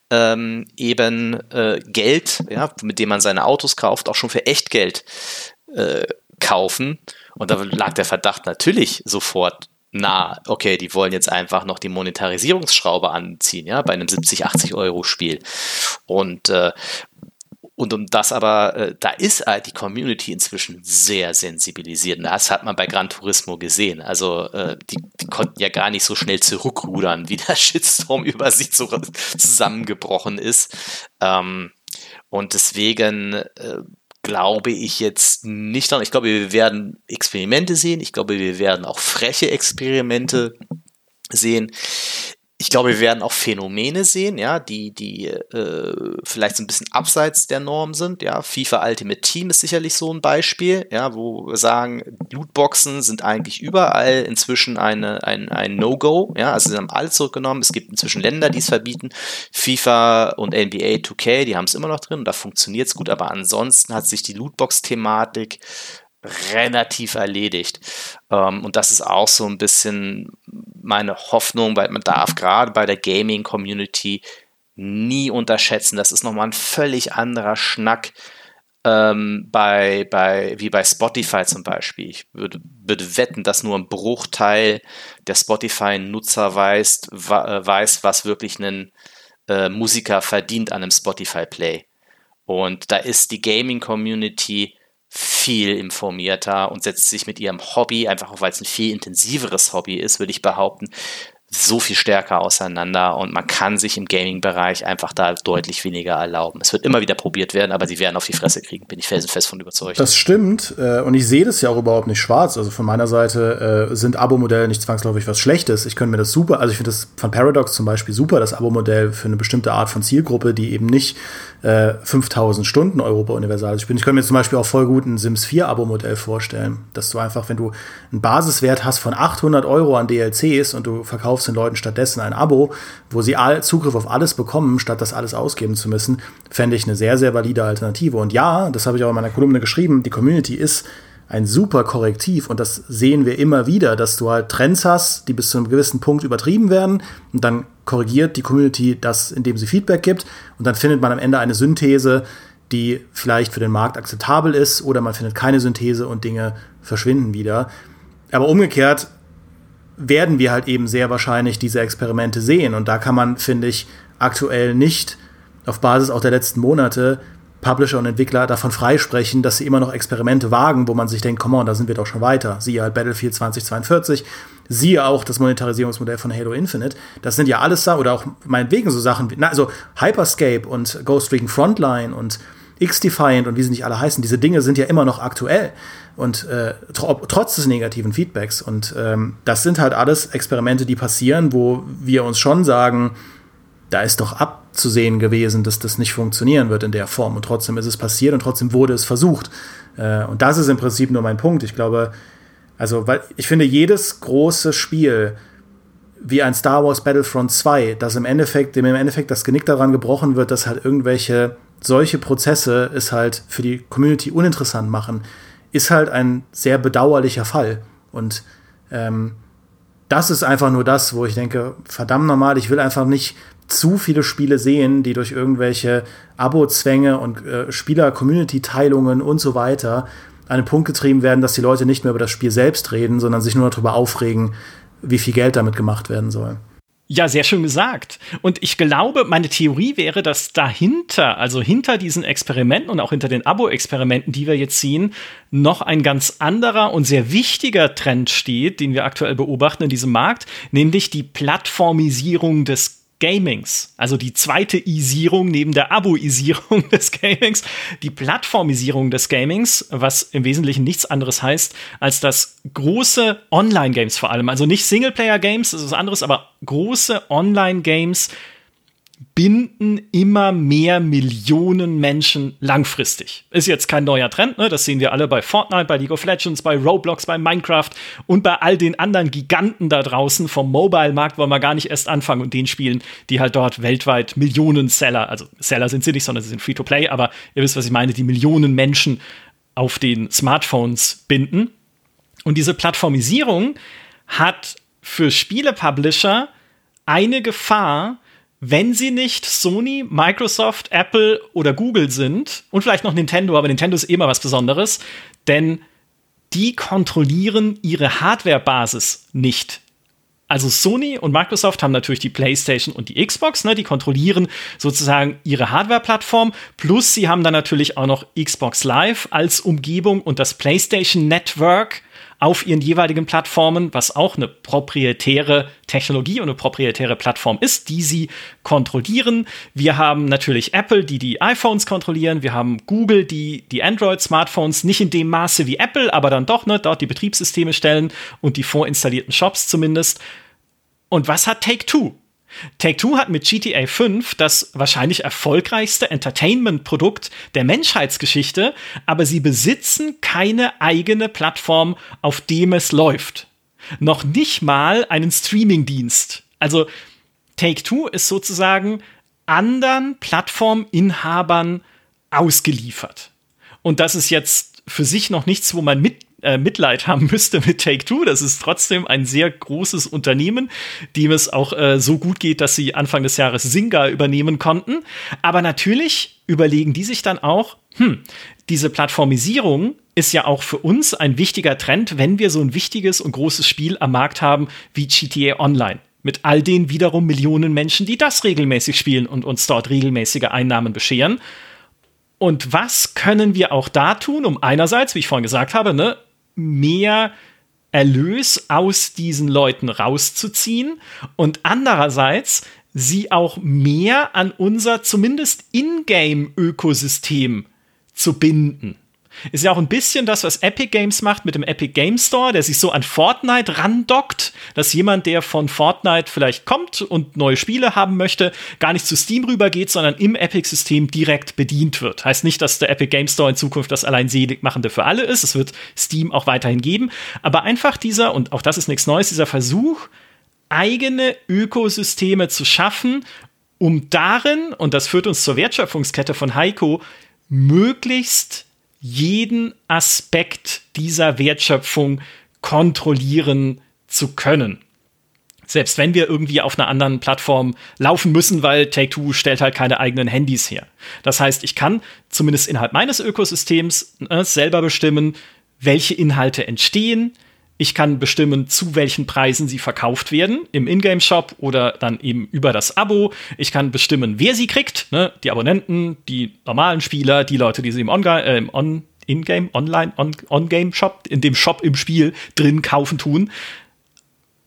ähm, eben äh, Geld, ja, mit dem man seine Autos kauft, auch schon für Echtgeld äh, kaufen. Und da lag der Verdacht natürlich sofort nah, okay, die wollen jetzt einfach noch die Monetarisierungsschraube anziehen, ja, bei einem 70, 80 Euro Spiel. Und äh, und um das aber, äh, da ist halt die Community inzwischen sehr sensibilisiert. Und das hat man bei Gran Turismo gesehen. Also äh, die, die, konnten ja gar nicht so schnell zurückrudern, <laughs> wie der Shitstorm über sie zu, zusammengebrochen ist. Ähm, und deswegen äh, glaube ich jetzt nicht daran. Ich glaube, wir werden Experimente sehen. Ich glaube, wir werden auch freche Experimente sehen ich glaube, wir werden auch Phänomene sehen, ja, die, die äh, vielleicht so ein bisschen abseits der Norm sind. Ja, FIFA Ultimate Team ist sicherlich so ein Beispiel, ja, wo wir sagen, Lootboxen sind eigentlich überall inzwischen eine, ein, ein No-Go, ja, also sie haben alle zurückgenommen. Es gibt inzwischen Länder, die es verbieten. FIFA und NBA 2K, die haben es immer noch drin und da funktioniert es gut, aber ansonsten hat sich die Lootbox-Thematik relativ erledigt. Ähm, und das ist auch so ein bisschen meine Hoffnung, weil man darf gerade bei der Gaming-Community nie unterschätzen. Das ist nochmal ein völlig anderer Schnack ähm, bei, bei, wie bei Spotify zum Beispiel. Ich würde, würde wetten, dass nur ein Bruchteil der Spotify-Nutzer weiß, äh, weiß, was wirklich ein äh, Musiker verdient an einem Spotify-Play. Und da ist die Gaming-Community viel informierter und setzt sich mit ihrem Hobby, einfach auch weil es ein viel intensiveres Hobby ist, würde ich behaupten, so viel stärker auseinander und man kann sich im Gaming-Bereich einfach da deutlich weniger erlauben. Es wird immer wieder probiert werden, aber sie werden auf die Fresse kriegen, bin ich felsenfest von überzeugt. Das stimmt äh, und ich sehe das ja auch überhaupt nicht schwarz. Also von meiner Seite äh, sind Abo-Modelle nicht zwangsläufig was Schlechtes. Ich könnte mir das super, also ich finde das von Paradox zum Beispiel super, das Abo-Modell für eine bestimmte Art von Zielgruppe, die eben nicht äh, 5000 Stunden Europa Universal spielen. Ich könnte mir zum Beispiel auch voll gut ein Sims 4 Abo-Modell vorstellen, dass du einfach, wenn du einen Basiswert hast von 800 Euro an DLCs und du verkaufst den Leuten stattdessen ein Abo, wo sie all, Zugriff auf alles bekommen, statt das alles ausgeben zu müssen, fände ich eine sehr, sehr valide Alternative. Und ja, das habe ich auch in meiner Kolumne geschrieben, die Community ist ein super Korrektiv und das sehen wir immer wieder, dass du halt Trends hast, die bis zu einem gewissen Punkt übertrieben werden und dann korrigiert die Community das, indem sie Feedback gibt und dann findet man am Ende eine Synthese, die vielleicht für den Markt akzeptabel ist oder man findet keine Synthese und Dinge verschwinden wieder. Aber umgekehrt werden wir halt eben sehr wahrscheinlich diese Experimente sehen und da kann man, finde ich, aktuell nicht auf Basis auch der letzten Monate Publisher und Entwickler davon freisprechen, dass sie immer noch Experimente wagen, wo man sich denkt, komm on, da sind wir doch schon weiter. Siehe halt Battlefield 2042, siehe auch das Monetarisierungsmodell von Halo Infinite. Das sind ja alles da, oder auch meinetwegen so Sachen wie, na, also Hyperscape und Ghost Recon Frontline und X-Defiant und wie sie nicht alle heißen, diese Dinge sind ja immer noch aktuell. Und äh, tr trotz des negativen Feedbacks. Und ähm, das sind halt alles Experimente, die passieren, wo wir uns schon sagen, da ist doch abzusehen gewesen, dass das nicht funktionieren wird in der Form. Und trotzdem ist es passiert und trotzdem wurde es versucht. Äh, und das ist im Prinzip nur mein Punkt. Ich glaube, also, weil ich finde, jedes große Spiel, wie ein Star Wars Battlefront 2, das im Endeffekt, dem im Endeffekt das Genick daran gebrochen wird, dass halt irgendwelche solche Prozesse es halt für die Community uninteressant machen, ist halt ein sehr bedauerlicher Fall. Und ähm, das ist einfach nur das, wo ich denke, verdammt normal, ich will einfach nicht zu viele Spiele sehen, die durch irgendwelche Abo-Zwänge und äh, Spieler-Community-Teilungen und so weiter an den Punkt getrieben werden, dass die Leute nicht mehr über das Spiel selbst reden, sondern sich nur darüber aufregen, wie viel Geld damit gemacht werden soll. Ja, sehr schön gesagt. Und ich glaube, meine Theorie wäre, dass dahinter, also hinter diesen Experimenten und auch hinter den Abo-Experimenten, die wir jetzt sehen, noch ein ganz anderer und sehr wichtiger Trend steht, den wir aktuell beobachten in diesem Markt, nämlich die Plattformisierung des Gamings, also die zweite Isierung neben der Aboisierung <laughs> des Gamings, die Plattformisierung des Gamings, was im Wesentlichen nichts anderes heißt, als dass große Online-Games vor allem, also nicht Singleplayer-Games, das ist was anderes, aber große Online-Games binden immer mehr Millionen Menschen langfristig. Ist jetzt kein neuer Trend, ne? das sehen wir alle bei Fortnite, bei League of Legends, bei Roblox, bei Minecraft und bei all den anderen Giganten da draußen vom Mobile-Markt wollen wir gar nicht erst anfangen und den Spielen, die halt dort weltweit Millionen Seller, also Seller sind sie nicht, sondern sie sind Free-to-Play, aber ihr wisst, was ich meine, die Millionen Menschen auf den Smartphones binden. Und diese Plattformisierung hat für Spiele-Publisher eine Gefahr, wenn sie nicht Sony, Microsoft, Apple oder Google sind und vielleicht noch Nintendo, aber Nintendo ist immer was Besonderes, denn die kontrollieren ihre Hardware-Basis nicht. Also Sony und Microsoft haben natürlich die PlayStation und die Xbox, ne, die kontrollieren sozusagen ihre Hardware-Plattform, plus sie haben dann natürlich auch noch Xbox Live als Umgebung und das PlayStation Network auf ihren jeweiligen Plattformen, was auch eine proprietäre Technologie und eine proprietäre Plattform ist, die sie kontrollieren. Wir haben natürlich Apple, die die iPhones kontrollieren. Wir haben Google, die die Android-Smartphones nicht in dem Maße wie Apple, aber dann doch, ne, dort die Betriebssysteme stellen und die vorinstallierten Shops zumindest. Und was hat Take Two? Take-Two hat mit GTA 5 das wahrscheinlich erfolgreichste Entertainment-Produkt der Menschheitsgeschichte, aber sie besitzen keine eigene Plattform, auf dem es läuft. Noch nicht mal einen Streaming-Dienst. Also Take-Two ist sozusagen anderen Plattforminhabern ausgeliefert. Und das ist jetzt für sich noch nichts, wo man mit äh, Mitleid haben müsste mit Take Two. Das ist trotzdem ein sehr großes Unternehmen, dem es auch äh, so gut geht, dass sie Anfang des Jahres Singa übernehmen konnten. Aber natürlich überlegen die sich dann auch, hm, diese Plattformisierung ist ja auch für uns ein wichtiger Trend, wenn wir so ein wichtiges und großes Spiel am Markt haben wie GTA Online. Mit all den wiederum Millionen Menschen, die das regelmäßig spielen und uns dort regelmäßige Einnahmen bescheren. Und was können wir auch da tun, um einerseits, wie ich vorhin gesagt habe, ne, mehr Erlös aus diesen Leuten rauszuziehen und andererseits sie auch mehr an unser zumindest Ingame-Ökosystem zu binden. Ist ja auch ein bisschen das, was Epic Games macht mit dem Epic Game Store, der sich so an Fortnite randockt, dass jemand, der von Fortnite vielleicht kommt und neue Spiele haben möchte, gar nicht zu Steam rübergeht, sondern im Epic-System direkt bedient wird. Heißt nicht, dass der Epic Game Store in Zukunft das allein seligmachende für alle ist. Es wird Steam auch weiterhin geben. Aber einfach dieser, und auch das ist nichts Neues, dieser Versuch, eigene Ökosysteme zu schaffen, um darin, und das führt uns zur Wertschöpfungskette von Heiko, möglichst jeden Aspekt dieser Wertschöpfung kontrollieren zu können. Selbst wenn wir irgendwie auf einer anderen Plattform laufen müssen, weil Take-Two stellt halt keine eigenen Handys her. Das heißt, ich kann zumindest innerhalb meines Ökosystems äh, selber bestimmen, welche Inhalte entstehen, ich kann bestimmen, zu welchen Preisen sie verkauft werden, im Ingame-Shop oder dann eben über das Abo. Ich kann bestimmen, wer sie kriegt, ne? die Abonnenten, die normalen Spieler, die Leute, die sie im On-Game, äh, on, Online, On-Game-Shop, in dem Shop im Spiel drin kaufen tun.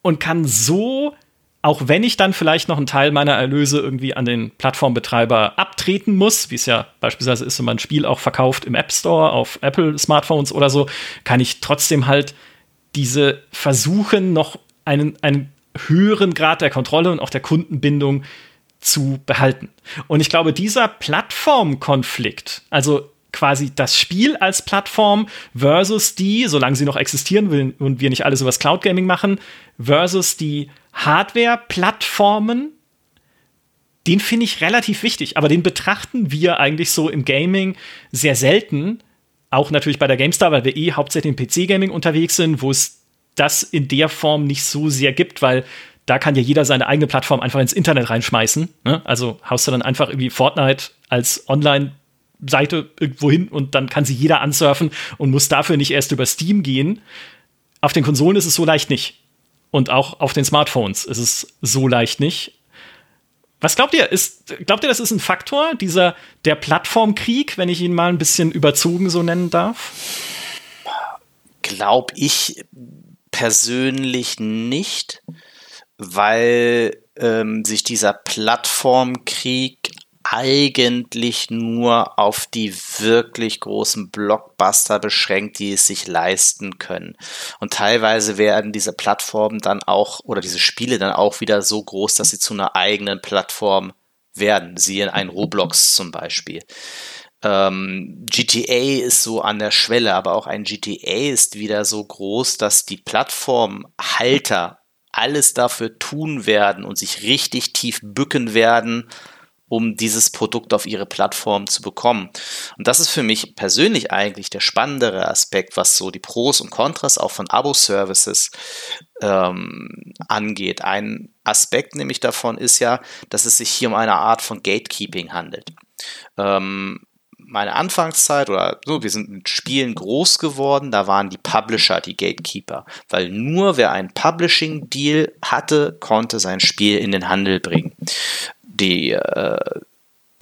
Und kann so auch wenn ich dann vielleicht noch einen Teil meiner Erlöse irgendwie an den Plattformbetreiber abtreten muss, wie es ja beispielsweise ist, wenn man ein Spiel auch verkauft im App Store auf Apple Smartphones oder so, kann ich trotzdem halt diese versuchen, noch einen, einen höheren Grad der Kontrolle und auch der Kundenbindung zu behalten. Und ich glaube, dieser Plattformkonflikt, also quasi das Spiel als Plattform versus die, solange sie noch existieren und wir nicht alles über das Cloud Gaming machen, versus die Hardware-Plattformen, den finde ich relativ wichtig, aber den betrachten wir eigentlich so im Gaming sehr selten, auch natürlich bei der GameStar, weil wir eh hauptsächlich im PC-Gaming unterwegs sind, wo es das in der Form nicht so sehr gibt, weil da kann ja jeder seine eigene Plattform einfach ins Internet reinschmeißen. Ne? Also haust du dann einfach irgendwie Fortnite als Online- Seite irgendwo hin und dann kann sie jeder ansurfen und muss dafür nicht erst über Steam gehen. Auf den Konsolen ist es so leicht nicht. Und auch auf den Smartphones ist es so leicht nicht. Was glaubt ihr? Ist, glaubt ihr, das ist ein Faktor, dieser der Plattformkrieg, wenn ich ihn mal ein bisschen überzogen so nennen darf? Glaub ich persönlich nicht, weil ähm, sich dieser Plattformkrieg eigentlich nur auf die wirklich großen Blockbuster beschränkt, die es sich leisten können. Und teilweise werden diese Plattformen dann auch oder diese Spiele dann auch wieder so groß, dass sie zu einer eigenen Plattform werden. Siehe ein Roblox zum Beispiel. Ähm, GTA ist so an der Schwelle, aber auch ein GTA ist wieder so groß, dass die Plattformhalter alles dafür tun werden und sich richtig tief bücken werden, um dieses Produkt auf ihre Plattform zu bekommen. Und das ist für mich persönlich eigentlich der spannendere Aspekt, was so die Pros und Kontras auch von Abo-Services ähm, angeht. Ein Aspekt nämlich davon ist ja, dass es sich hier um eine Art von Gatekeeping handelt. Ähm, meine Anfangszeit oder so, wir sind mit Spielen groß geworden, da waren die Publisher die Gatekeeper, weil nur wer einen Publishing-Deal hatte, konnte sein Spiel in den Handel bringen die, äh,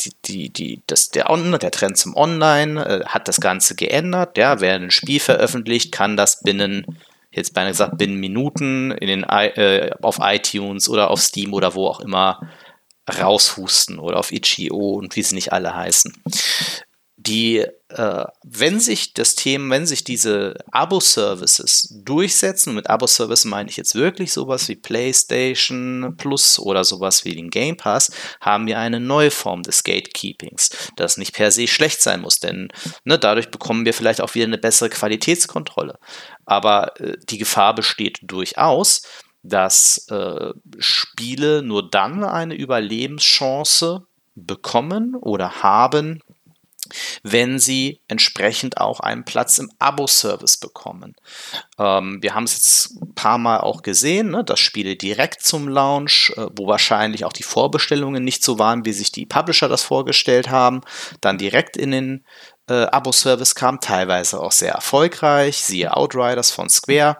die, die, die, das, der, On der Trend zum Online äh, hat das Ganze geändert. Ja, wer ein Spiel veröffentlicht, kann das binnen, jetzt beinahe gesagt, binnen Minuten in den, äh, auf iTunes oder auf Steam oder wo auch immer raushusten oder auf itch.io und wie sie nicht alle heißen die, äh, wenn sich das Thema, wenn sich diese Abo-Services durchsetzen, und mit Abo-Service meine ich jetzt wirklich sowas wie PlayStation Plus oder sowas wie den Game Pass, haben wir eine neue Form des Gatekeepings, das nicht per se schlecht sein muss, denn ne, dadurch bekommen wir vielleicht auch wieder eine bessere Qualitätskontrolle. Aber äh, die Gefahr besteht durchaus, dass äh, Spiele nur dann eine Überlebenschance bekommen oder haben, wenn sie entsprechend auch einen Platz im Abo-Service bekommen. Ähm, wir haben es jetzt ein paar Mal auch gesehen, ne, dass Spiele direkt zum Launch, äh, wo wahrscheinlich auch die Vorbestellungen nicht so waren, wie sich die Publisher das vorgestellt haben, dann direkt in den äh, Abo-Service kam, teilweise auch sehr erfolgreich, siehe Outriders von Square.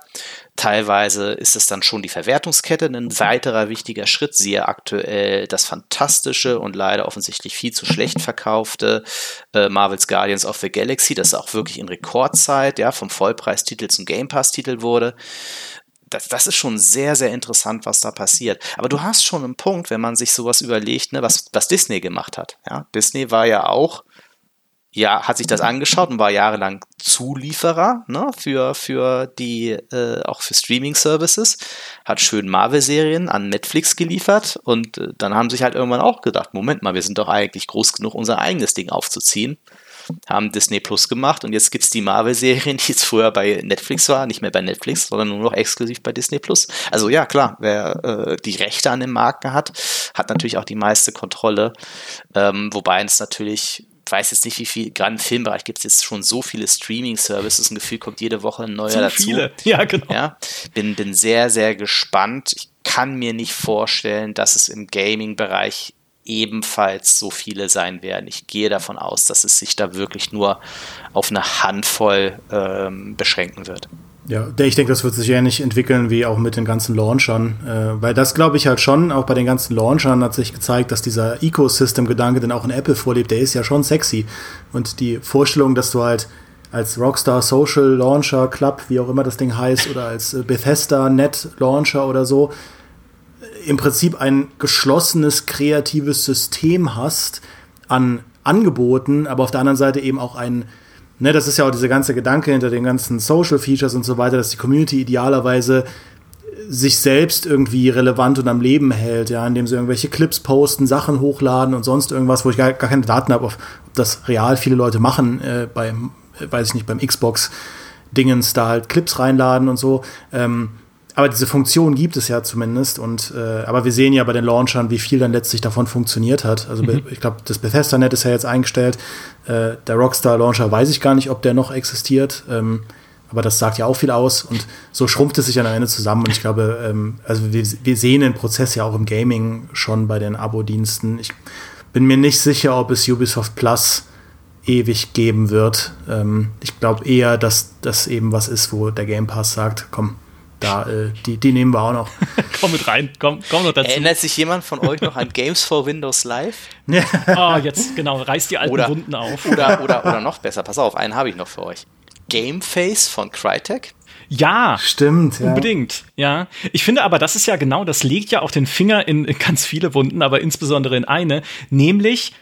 Teilweise ist es dann schon die Verwertungskette ein weiterer wichtiger Schritt. Siehe aktuell das fantastische und leider offensichtlich viel zu schlecht verkaufte äh, Marvel's Guardians of the Galaxy, das auch wirklich in Rekordzeit ja, vom Vollpreistitel zum Game Pass-Titel wurde. Das, das, ist schon sehr, sehr interessant, was da passiert. Aber du hast schon einen Punkt, wenn man sich sowas überlegt, ne, was, was Disney gemacht hat. Ja? Disney war ja auch ja, hat sich das angeschaut und war jahrelang Zulieferer ne, für, für die, äh, auch für Streaming-Services, hat schön Marvel-Serien an Netflix geliefert und äh, dann haben sich halt irgendwann auch gedacht, Moment mal, wir sind doch eigentlich groß genug, unser eigenes Ding aufzuziehen. Haben Disney Plus gemacht und jetzt gibt es die Marvel-Serien, die jetzt früher bei Netflix war, nicht mehr bei Netflix, sondern nur noch exklusiv bei Disney Plus. Also ja, klar, wer äh, die Rechte an den Marken hat, hat natürlich auch die meiste Kontrolle. Ähm, wobei es natürlich weiß jetzt nicht, wie viel, gerade im Filmbereich gibt es jetzt schon so viele Streaming-Services. Ein Gefühl kommt jede Woche ein neuer Zu dazu. Viele. <laughs> Ja, genau. Ja, bin, bin sehr, sehr gespannt. Ich kann mir nicht vorstellen, dass es im Gaming-Bereich ebenfalls so viele sein werden. Ich gehe davon aus, dass es sich da wirklich nur auf eine Handvoll ähm, beschränken wird. Ja, ich denke, das wird sich ähnlich entwickeln wie auch mit den ganzen Launchern. Äh, weil das glaube ich halt schon, auch bei den ganzen Launchern hat sich gezeigt, dass dieser Ecosystem-Gedanke, den auch in Apple vorlebt, der ist ja schon sexy. Und die Vorstellung, dass du halt als Rockstar Social Launcher Club, wie auch immer das Ding heißt, oder als äh, Bethesda Net Launcher oder so, äh, im Prinzip ein geschlossenes, kreatives System hast an Angeboten, aber auf der anderen Seite eben auch ein ne, das ist ja auch dieser ganze Gedanke hinter den ganzen Social Features und so weiter, dass die Community idealerweise sich selbst irgendwie relevant und am Leben hält, ja, indem sie irgendwelche Clips posten, Sachen hochladen und sonst irgendwas, wo ich gar, gar keine Daten habe, ob das real viele Leute machen, äh, beim, weiß ich nicht, beim Xbox-Dingens da halt Clips reinladen und so. Ähm, aber diese Funktion gibt es ja zumindest. Und äh, aber wir sehen ja bei den Launchern, wie viel dann letztlich davon funktioniert hat. Also mhm. ich glaube, das Bethesda-Net ist ja jetzt eingestellt. Äh, der Rockstar-Launcher weiß ich gar nicht, ob der noch existiert. Ähm, aber das sagt ja auch viel aus und so schrumpft es sich am Ende zusammen. Und ich glaube, ähm, also wir, wir sehen den Prozess ja auch im Gaming schon bei den Abo-Diensten. Ich bin mir nicht sicher, ob es Ubisoft Plus ewig geben wird. Ähm, ich glaube eher, dass das eben was ist, wo der Game Pass sagt, komm, da, äh, die, die nehmen wir auch noch. <laughs> komm mit rein, komm, komm noch dazu. Erinnert sich jemand von euch noch an <laughs> Games for Windows Live? oh, jetzt, genau, reißt die alten oder, Wunden auf. Oder, oder, <laughs> oder noch besser, pass auf, einen habe ich noch für euch. Gameface von Crytek. Ja, stimmt. Ja. Unbedingt, ja. Ich finde aber, das ist ja genau, das legt ja auch den Finger in, in ganz viele Wunden, aber insbesondere in eine, nämlich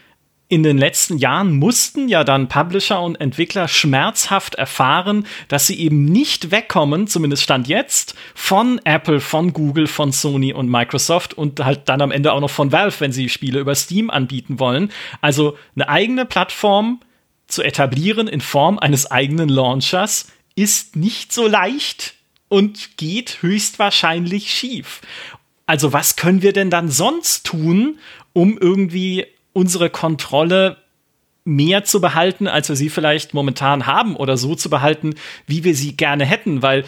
in den letzten Jahren mussten ja dann Publisher und Entwickler schmerzhaft erfahren, dass sie eben nicht wegkommen, zumindest Stand jetzt, von Apple, von Google, von Sony und Microsoft und halt dann am Ende auch noch von Valve, wenn sie Spiele über Steam anbieten wollen. Also eine eigene Plattform zu etablieren in Form eines eigenen Launchers ist nicht so leicht und geht höchstwahrscheinlich schief. Also was können wir denn dann sonst tun, um irgendwie unsere Kontrolle mehr zu behalten, als wir sie vielleicht momentan haben oder so zu behalten, wie wir sie gerne hätten, weil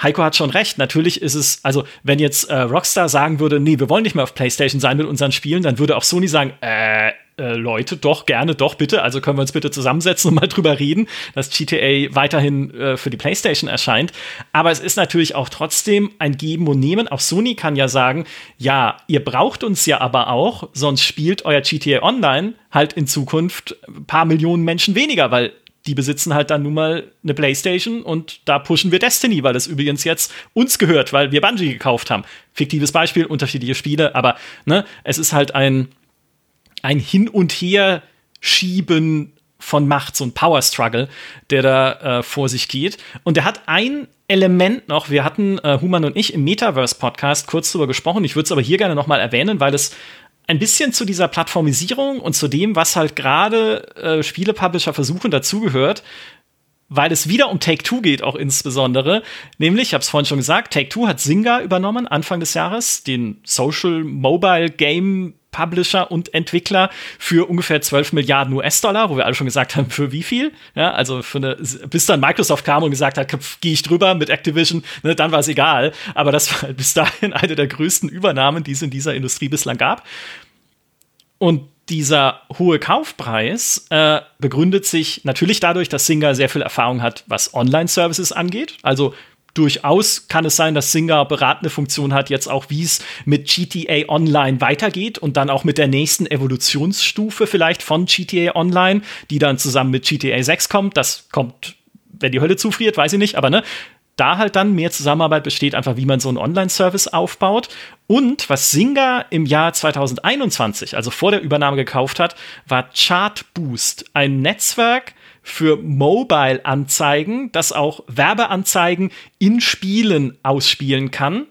Heiko hat schon recht. Natürlich ist es, also wenn jetzt äh, Rockstar sagen würde, nee, wir wollen nicht mehr auf PlayStation sein mit unseren Spielen, dann würde auch Sony sagen, äh, äh, Leute, doch gerne, doch bitte. Also können wir uns bitte zusammensetzen und mal drüber reden, dass GTA weiterhin äh, für die PlayStation erscheint. Aber es ist natürlich auch trotzdem ein Geben und Nehmen. Auch Sony kann ja sagen, ja, ihr braucht uns ja aber auch, sonst spielt euer GTA Online halt in Zukunft ein paar Millionen Menschen weniger, weil die besitzen halt dann nun mal eine Playstation und da pushen wir Destiny, weil das übrigens jetzt uns gehört, weil wir Bungie gekauft haben. Fiktives Beispiel, unterschiedliche Spiele, aber ne, es ist halt ein, ein Hin und Her schieben von Macht, so ein Power Struggle, der da äh, vor sich geht. Und der hat ein Element noch. Wir hatten äh, Human und ich im Metaverse Podcast kurz drüber gesprochen. Ich würde es aber hier gerne noch mal erwähnen, weil es ein bisschen zu dieser Plattformisierung und zu dem, was halt gerade äh, Spielepublisher versuchen, dazugehört, weil es wieder um Take-Two geht, auch insbesondere. Nämlich, ich habe es vorhin schon gesagt, Take-Two hat Zynga übernommen, Anfang des Jahres, den Social Mobile Game Publisher und Entwickler für ungefähr 12 Milliarden US-Dollar, wo wir alle schon gesagt haben, für wie viel? Ja, also für eine, bis dann Microsoft kam und gesagt hat, gehe ich drüber mit Activision, ne, dann war es egal. Aber das war <laughs> bis dahin eine der größten Übernahmen, die es in dieser Industrie bislang gab. Und dieser hohe Kaufpreis äh, begründet sich natürlich dadurch, dass Singer sehr viel Erfahrung hat, was Online-Services angeht. Also durchaus kann es sein, dass Singer beratende Funktion hat, jetzt auch, wie es mit GTA Online weitergeht und dann auch mit der nächsten Evolutionsstufe vielleicht von GTA Online, die dann zusammen mit GTA 6 kommt. Das kommt, wenn die Hölle zufriert, weiß ich nicht, aber ne, da halt dann mehr Zusammenarbeit besteht, einfach wie man so einen Online-Service aufbaut. Und was Singer im Jahr 2021, also vor der Übernahme gekauft hat, war Chartboost, ein Netzwerk, für Mobile-Anzeigen, das auch Werbeanzeigen in Spielen ausspielen kann.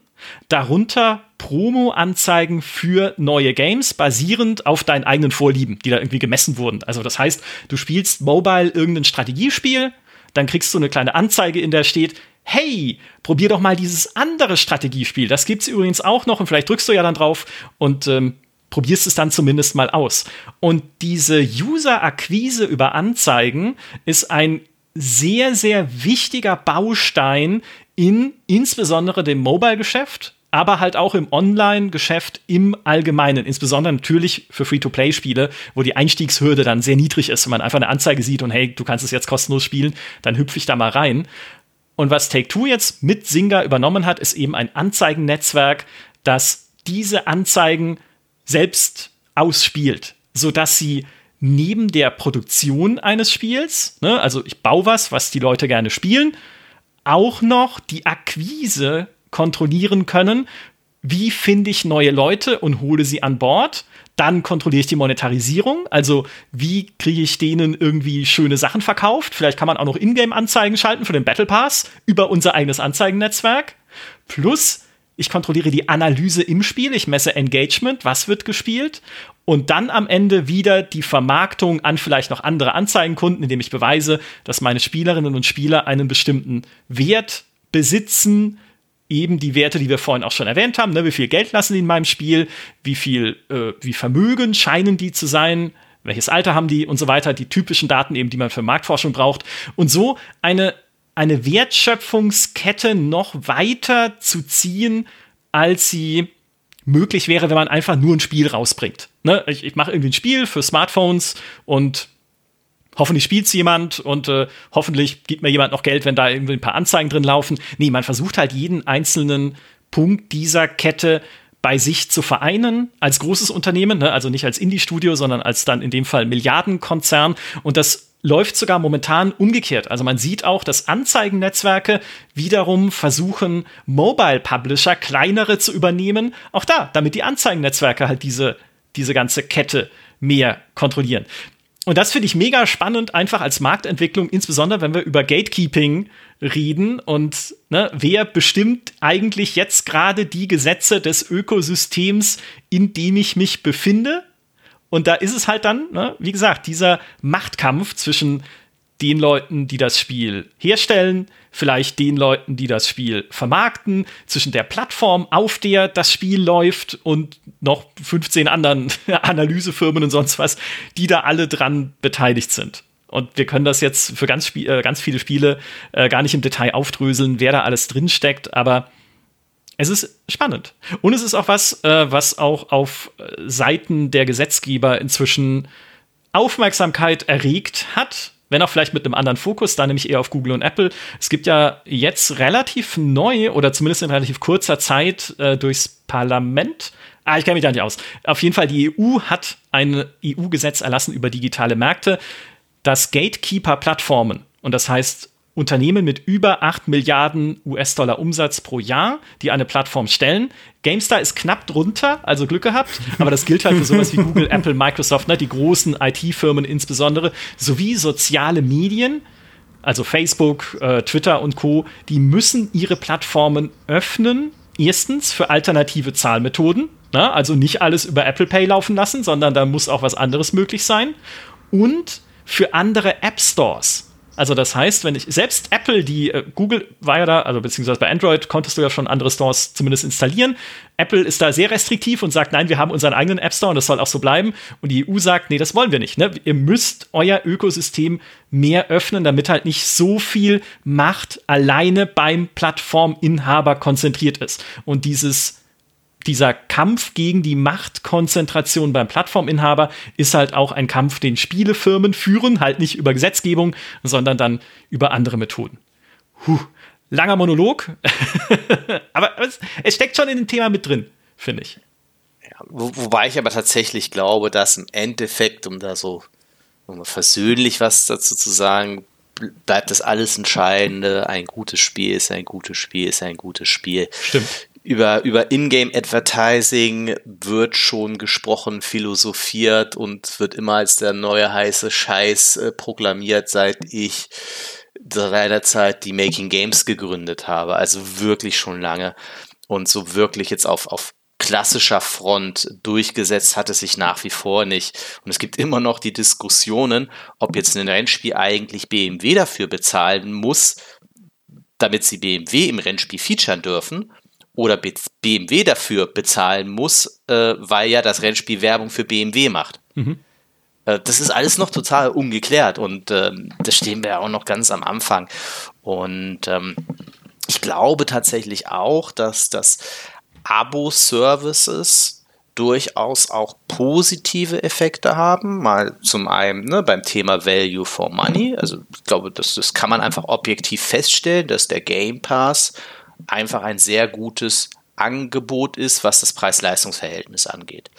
Darunter Promo-Anzeigen für neue Games, basierend auf deinen eigenen Vorlieben, die da irgendwie gemessen wurden. Also das heißt, du spielst mobile irgendein Strategiespiel, dann kriegst du eine kleine Anzeige, in der steht, hey, probier doch mal dieses andere Strategiespiel. Das gibt's übrigens auch noch und vielleicht drückst du ja dann drauf und ähm, probierst es dann zumindest mal aus. Und diese User-Akquise über Anzeigen ist ein sehr, sehr wichtiger Baustein in insbesondere dem Mobile-Geschäft, aber halt auch im Online-Geschäft im Allgemeinen, insbesondere natürlich für Free-to-Play-Spiele, wo die Einstiegshürde dann sehr niedrig ist, wenn man einfach eine Anzeige sieht und hey, du kannst es jetzt kostenlos spielen, dann hüpfe ich da mal rein. Und was Take-Two jetzt mit Singa übernommen hat, ist eben ein Anzeigennetzwerk, das diese Anzeigen selbst ausspielt, sodass sie neben der Produktion eines Spiels, ne, also ich baue was, was die Leute gerne spielen, auch noch die Akquise kontrollieren können. Wie finde ich neue Leute und hole sie an Bord? Dann kontrolliere ich die Monetarisierung, also wie kriege ich denen irgendwie schöne Sachen verkauft? Vielleicht kann man auch noch Ingame-Anzeigen schalten für den Battle Pass über unser eigenes Anzeigennetzwerk. Plus ich kontrolliere die Analyse im Spiel, ich messe Engagement, was wird gespielt und dann am Ende wieder die Vermarktung an vielleicht noch andere Anzeigenkunden, indem ich beweise, dass meine Spielerinnen und Spieler einen bestimmten Wert besitzen, eben die Werte, die wir vorhin auch schon erwähnt haben, ne? wie viel Geld lassen die in meinem Spiel, wie viel, äh, wie Vermögen scheinen die zu sein, welches Alter haben die und so weiter, die typischen Daten eben, die man für Marktforschung braucht und so eine eine Wertschöpfungskette noch weiter zu ziehen, als sie möglich wäre, wenn man einfach nur ein Spiel rausbringt. Ne? Ich, ich mache irgendwie ein Spiel für Smartphones und hoffentlich spielt es jemand und äh, hoffentlich gibt mir jemand noch Geld, wenn da irgendwie ein paar Anzeigen drin laufen. Nee, man versucht halt jeden einzelnen Punkt dieser Kette bei sich zu vereinen als großes Unternehmen, ne? also nicht als Indie-Studio, sondern als dann in dem Fall Milliardenkonzern. Und das läuft sogar momentan umgekehrt. Also man sieht auch, dass Anzeigennetzwerke wiederum versuchen, Mobile-Publisher kleinere zu übernehmen. Auch da, damit die Anzeigennetzwerke halt diese, diese ganze Kette mehr kontrollieren. Und das finde ich mega spannend, einfach als Marktentwicklung, insbesondere wenn wir über Gatekeeping reden und ne, wer bestimmt eigentlich jetzt gerade die Gesetze des Ökosystems, in dem ich mich befinde. Und da ist es halt dann, ne, wie gesagt, dieser Machtkampf zwischen den Leuten, die das Spiel herstellen, vielleicht den Leuten, die das Spiel vermarkten, zwischen der Plattform, auf der das Spiel läuft und noch 15 anderen <laughs> Analysefirmen und sonst was, die da alle dran beteiligt sind. Und wir können das jetzt für ganz, äh, ganz viele Spiele äh, gar nicht im Detail aufdröseln, wer da alles drinsteckt, aber es ist spannend. Und es ist auch was, äh, was auch auf äh, Seiten der Gesetzgeber inzwischen Aufmerksamkeit erregt hat, wenn auch vielleicht mit einem anderen Fokus, da nämlich eher auf Google und Apple. Es gibt ja jetzt relativ neu oder zumindest in relativ kurzer Zeit äh, durchs Parlament. Ah, ich kenne mich da nicht aus. Auf jeden Fall, die EU hat ein EU-Gesetz erlassen über digitale Märkte, das Gatekeeper-Plattformen, und das heißt Unternehmen mit über 8 Milliarden US-Dollar Umsatz pro Jahr, die eine Plattform stellen. GameStar ist knapp drunter, also Glück gehabt, aber das gilt halt für sowas wie Google, <laughs> Apple, Microsoft, ne, die großen IT-Firmen insbesondere, sowie soziale Medien, also Facebook, äh, Twitter und Co., die müssen ihre Plattformen öffnen. Erstens für alternative Zahlmethoden, ne, also nicht alles über Apple Pay laufen lassen, sondern da muss auch was anderes möglich sein. Und für andere App Stores. Also das heißt, wenn ich selbst Apple, die äh, Google war ja da, also beziehungsweise bei Android konntest du ja schon andere Stores zumindest installieren. Apple ist da sehr restriktiv und sagt, nein, wir haben unseren eigenen App Store und das soll auch so bleiben. Und die EU sagt, nee, das wollen wir nicht. Ne? Ihr müsst euer Ökosystem mehr öffnen, damit halt nicht so viel Macht alleine beim Plattforminhaber konzentriert ist. Und dieses dieser Kampf gegen die Machtkonzentration beim Plattforminhaber ist halt auch ein Kampf, den Spielefirmen führen, halt nicht über Gesetzgebung, sondern dann über andere Methoden. Puh, langer Monolog, <laughs> aber es, es, steckt schon in dem Thema mit drin, finde ich. Ja, wo, wobei ich aber tatsächlich glaube, dass im Endeffekt, um da so um versöhnlich was dazu zu sagen, bleibt das alles Entscheidende. Ein gutes Spiel ist ein gutes Spiel, ist ein gutes Spiel. Stimmt über, über Ingame-Advertising wird schon gesprochen, philosophiert und wird immer als der neue heiße Scheiß äh, proklamiert, seit ich seinerzeit die Making Games gegründet habe. Also wirklich schon lange. Und so wirklich jetzt auf, auf klassischer Front durchgesetzt hat es sich nach wie vor nicht. Und es gibt immer noch die Diskussionen, ob jetzt ein Rennspiel eigentlich BMW dafür bezahlen muss, damit sie BMW im Rennspiel featuren dürfen oder BMW dafür bezahlen muss, äh, weil ja das Rennspiel Werbung für BMW macht. Mhm. Äh, das ist alles noch total ungeklärt und äh, da stehen wir ja auch noch ganz am Anfang. Und ähm, ich glaube tatsächlich auch, dass das Abo-Services durchaus auch positive Effekte haben. Mal zum einen ne, beim Thema Value for Money. Also ich glaube, das, das kann man einfach objektiv feststellen, dass der Game Pass einfach ein sehr gutes Angebot ist, was das Preis-Leistungs-Verhältnis angeht.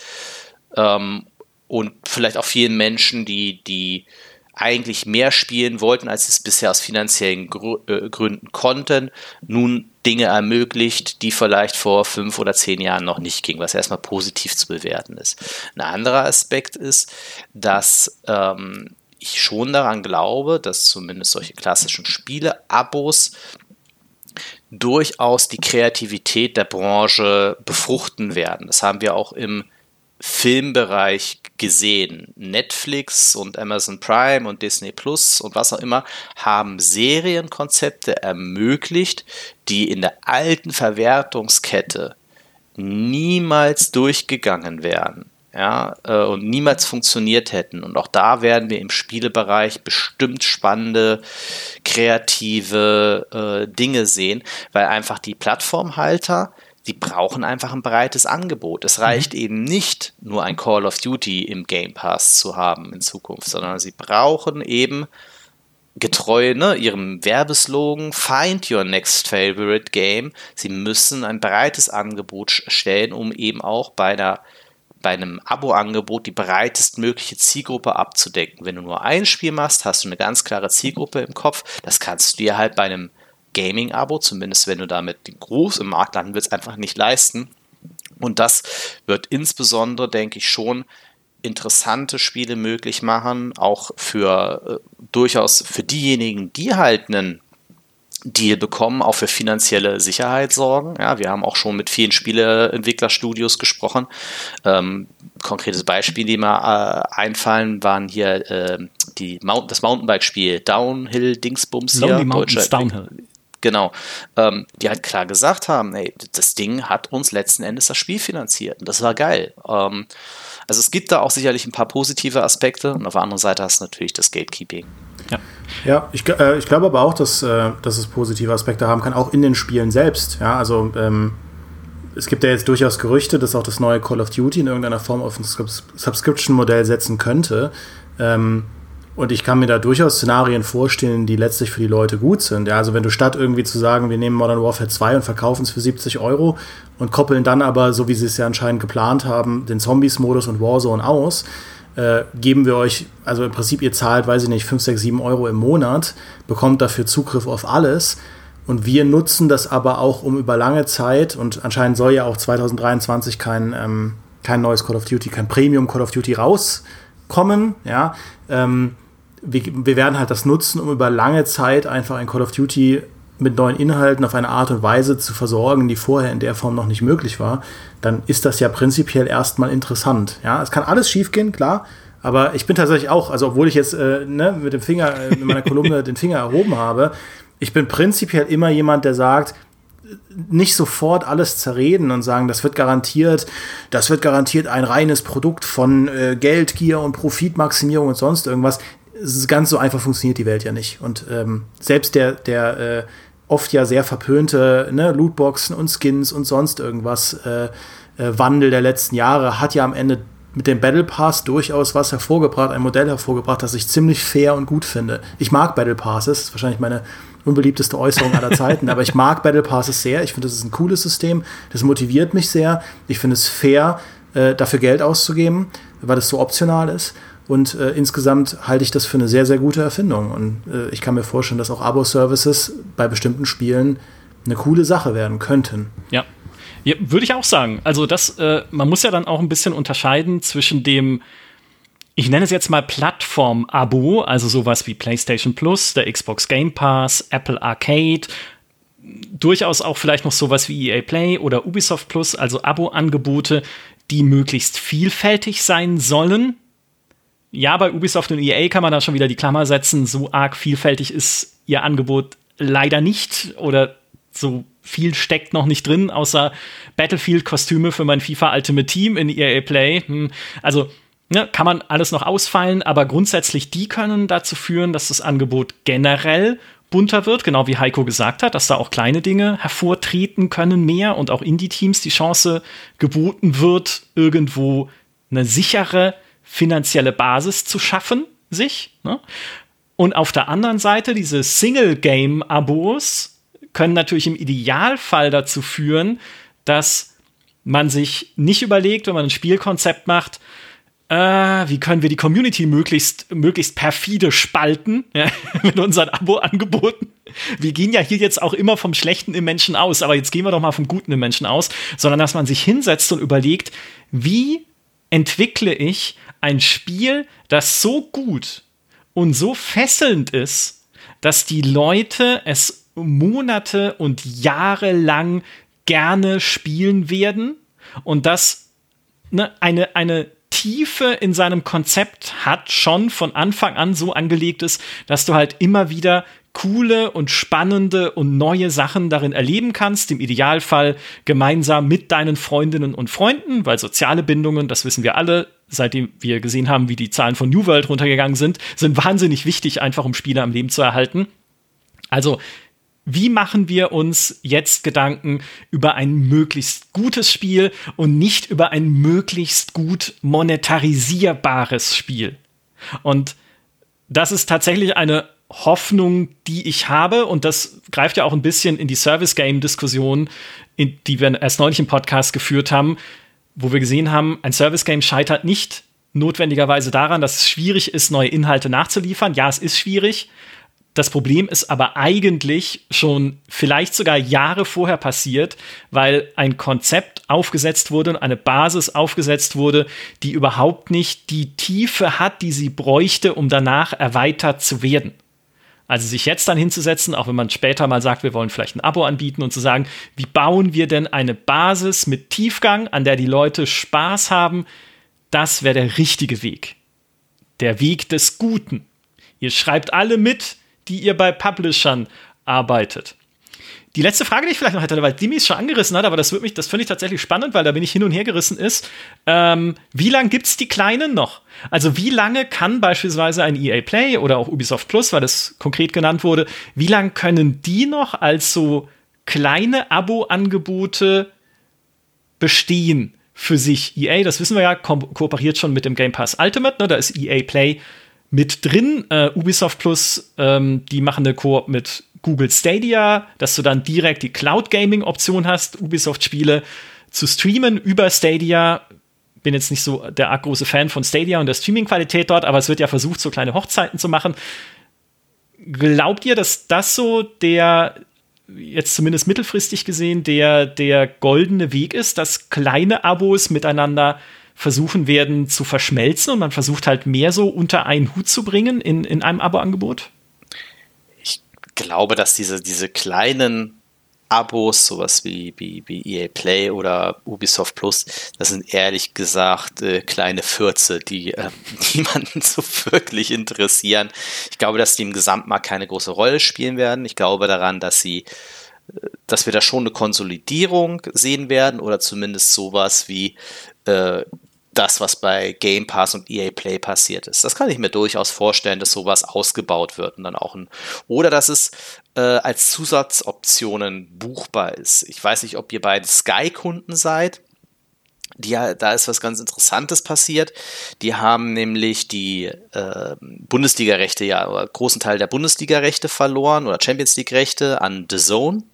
Ähm, und vielleicht auch vielen Menschen, die, die eigentlich mehr spielen wollten, als sie es bisher aus finanziellen Gr äh, Gründen konnten, nun Dinge ermöglicht, die vielleicht vor fünf oder zehn Jahren noch nicht gingen, was erstmal positiv zu bewerten ist. Ein anderer Aspekt ist, dass ähm, ich schon daran glaube, dass zumindest solche klassischen Spiele-Abos durchaus die Kreativität der Branche befruchten werden. Das haben wir auch im Filmbereich gesehen. Netflix und Amazon Prime und Disney Plus und was auch immer haben Serienkonzepte ermöglicht, die in der alten Verwertungskette niemals durchgegangen wären. Ja, äh, und niemals funktioniert hätten. Und auch da werden wir im Spielebereich bestimmt spannende, kreative äh, Dinge sehen, weil einfach die Plattformhalter die brauchen einfach ein breites Angebot. Es reicht mhm. eben nicht nur ein Call of Duty im Game Pass zu haben in Zukunft, sondern sie brauchen eben getreu ne, ihrem Werbeslogan Find Your Next Favorite Game. Sie müssen ein breites Angebot stellen, um eben auch bei, der, bei einem Abo-Angebot die breitestmögliche Zielgruppe abzudecken. Wenn du nur ein Spiel machst, hast du eine ganz klare Zielgruppe im Kopf. Das kannst du dir halt bei einem Gaming-Abo, zumindest wenn du damit groß im Markt landen willst, einfach nicht leisten. Und das wird insbesondere, denke ich, schon interessante Spiele möglich machen, auch für äh, durchaus für diejenigen, die halt einen Deal bekommen, auch für finanzielle Sicherheit sorgen. Ja, wir haben auch schon mit vielen Spieleentwicklerstudios gesprochen. Ähm, konkretes Beispiel, die mir äh, einfallen, waren hier äh, die Mount das Mountainbike-Spiel Downhill Dingsbums Lonely hier. Mountains Downhill. Genau. Ähm, die halt klar gesagt haben, ey, das Ding hat uns letzten Endes das Spiel finanziert. Und das war geil. Ähm, also es gibt da auch sicherlich ein paar positive Aspekte und auf der anderen Seite hast du natürlich das Gatekeeping. Ja, ja ich, äh, ich glaube aber auch, dass, äh, dass es positive Aspekte haben kann, auch in den Spielen selbst. Ja, also ähm, es gibt ja jetzt durchaus Gerüchte, dass auch das neue Call of Duty in irgendeiner Form auf ein Subscription-Modell setzen könnte. Ähm, und ich kann mir da durchaus Szenarien vorstellen, die letztlich für die Leute gut sind. Ja, also wenn du statt irgendwie zu sagen, wir nehmen Modern Warfare 2 und verkaufen es für 70 Euro und koppeln dann aber, so wie sie es ja anscheinend geplant haben, den Zombies-Modus und Warzone aus, äh, geben wir euch, also im Prinzip ihr zahlt, weiß ich nicht, 5, 6, 7 Euro im Monat, bekommt dafür Zugriff auf alles. Und wir nutzen das aber auch, um über lange Zeit, und anscheinend soll ja auch 2023 kein, ähm, kein neues Call of Duty, kein Premium Call of Duty rauskommen, ja, ähm, wir, wir werden halt das nutzen, um über lange Zeit einfach ein Call of Duty mit neuen Inhalten auf eine Art und Weise zu versorgen, die vorher in der Form noch nicht möglich war, dann ist das ja prinzipiell erstmal interessant. Ja, es kann alles schiefgehen, klar, aber ich bin tatsächlich auch, also obwohl ich jetzt äh, ne, mit dem Finger, äh, mit meiner Kolumne <laughs> den Finger erhoben habe, ich bin prinzipiell immer jemand, der sagt, nicht sofort alles zerreden und sagen, das wird garantiert, das wird garantiert ein reines Produkt von äh, Geldgier und Profitmaximierung und sonst irgendwas ganz so einfach funktioniert die Welt ja nicht. Und ähm, selbst der, der äh, oft ja sehr verpönte ne, Lootboxen und Skins und sonst irgendwas äh, äh, Wandel der letzten Jahre hat ja am Ende mit dem Battle Pass durchaus was hervorgebracht, ein Modell hervorgebracht, das ich ziemlich fair und gut finde. Ich mag Battle Passes, das ist wahrscheinlich meine unbeliebteste Äußerung aller Zeiten, <laughs> aber ich mag Battle Passes sehr. Ich finde, das ist ein cooles System, das motiviert mich sehr. Ich finde es fair, äh, dafür Geld auszugeben, weil es so optional ist. Und äh, insgesamt halte ich das für eine sehr, sehr gute Erfindung. Und äh, ich kann mir vorstellen, dass auch Abo-Services bei bestimmten Spielen eine coole Sache werden könnten. Ja. ja würde ich auch sagen. Also, das, äh, man muss ja dann auch ein bisschen unterscheiden zwischen dem, ich nenne es jetzt mal Plattform-Abo, also sowas wie PlayStation Plus, der Xbox Game Pass, Apple Arcade, durchaus auch vielleicht noch sowas wie EA Play oder Ubisoft Plus, also Abo-Angebote, die möglichst vielfältig sein sollen, ja, bei Ubisoft und EA kann man da schon wieder die Klammer setzen. So arg vielfältig ist ihr Angebot leider nicht oder so viel steckt noch nicht drin, außer Battlefield-Kostüme für mein FIFA Ultimate Team in EA Play. Hm, also ne, kann man alles noch ausfallen, aber grundsätzlich die können dazu führen, dass das Angebot generell bunter wird, genau wie Heiko gesagt hat, dass da auch kleine Dinge hervortreten können mehr und auch Indie-Teams die Chance geboten wird, irgendwo eine sichere finanzielle Basis zu schaffen, sich. Ne? Und auf der anderen Seite, diese Single-Game-Abos können natürlich im Idealfall dazu führen, dass man sich nicht überlegt, wenn man ein Spielkonzept macht, äh, wie können wir die Community möglichst, möglichst perfide spalten ja, <laughs> mit unseren Abo-Angeboten. Wir gehen ja hier jetzt auch immer vom Schlechten im Menschen aus, aber jetzt gehen wir doch mal vom Guten im Menschen aus, sondern dass man sich hinsetzt und überlegt, wie entwickle ich ein Spiel, das so gut und so fesselnd ist, dass die Leute es Monate und Jahre lang gerne spielen werden und das ne, eine, eine Tiefe in seinem Konzept hat, schon von Anfang an so angelegt ist, dass du halt immer wieder coole und spannende und neue Sachen darin erleben kannst. Im Idealfall gemeinsam mit deinen Freundinnen und Freunden, weil soziale Bindungen, das wissen wir alle, seitdem wir gesehen haben, wie die Zahlen von New World runtergegangen sind, sind wahnsinnig wichtig, einfach um Spiele am Leben zu erhalten. Also, wie machen wir uns jetzt Gedanken über ein möglichst gutes Spiel und nicht über ein möglichst gut monetarisierbares Spiel? Und das ist tatsächlich eine Hoffnung, die ich habe, und das greift ja auch ein bisschen in die Service-Game-Diskussion, die wir erst neulich im Podcast geführt haben, wo wir gesehen haben, ein Service-Game scheitert nicht notwendigerweise daran, dass es schwierig ist, neue Inhalte nachzuliefern. Ja, es ist schwierig, das Problem ist aber eigentlich schon vielleicht sogar Jahre vorher passiert, weil ein Konzept aufgesetzt wurde und eine Basis aufgesetzt wurde, die überhaupt nicht die Tiefe hat, die sie bräuchte, um danach erweitert zu werden. Also sich jetzt dann hinzusetzen, auch wenn man später mal sagt, wir wollen vielleicht ein Abo anbieten und zu sagen, wie bauen wir denn eine Basis mit Tiefgang, an der die Leute Spaß haben, das wäre der richtige Weg. Der Weg des Guten. Ihr schreibt alle mit, die ihr bei Publishern arbeitet. Die letzte Frage, die ich vielleicht noch hätte, weil Dimi es schon angerissen hat, aber das, das finde ich tatsächlich spannend, weil da bin ich hin und her gerissen ist. Ähm, wie lange gibt es die Kleinen noch? Also wie lange kann beispielsweise ein EA Play oder auch Ubisoft Plus, weil das konkret genannt wurde, wie lange können die noch als so kleine Abo-Angebote bestehen für sich? EA, das wissen wir ja, ko kooperiert schon mit dem Game Pass Ultimate, ne? da ist EA Play mit drin. Äh, Ubisoft Plus, ähm, die machen eine Koop mit Google Stadia, dass du dann direkt die Cloud Gaming Option hast, Ubisoft Spiele zu streamen über Stadia. Bin jetzt nicht so der arg große Fan von Stadia und der Streaming-Qualität dort, aber es wird ja versucht, so kleine Hochzeiten zu machen. Glaubt ihr, dass das so der, jetzt zumindest mittelfristig gesehen, der, der goldene Weg ist, dass kleine Abos miteinander versuchen werden zu verschmelzen und man versucht halt mehr so unter einen Hut zu bringen in, in einem Abo-Angebot? Glaube, dass diese, diese kleinen Abos, sowas wie, wie, wie EA Play oder Ubisoft Plus, das sind ehrlich gesagt äh, kleine Fürze, die äh, <laughs> niemanden so wirklich interessieren. Ich glaube, dass die im Gesamtmarkt keine große Rolle spielen werden. Ich glaube daran, dass sie äh, dass wir da schon eine Konsolidierung sehen werden oder zumindest sowas wie äh, das, was bei Game Pass und EA Play passiert ist. Das kann ich mir durchaus vorstellen, dass sowas ausgebaut wird und dann auch ein, oder dass es äh, als Zusatzoptionen buchbar ist. Ich weiß nicht, ob ihr beide Sky-Kunden seid. Die, da ist was ganz Interessantes passiert. Die haben nämlich die äh, Bundesliga-Rechte, ja, oder großen Teil der Bundesliga-Rechte verloren oder Champions League-Rechte an The Zone.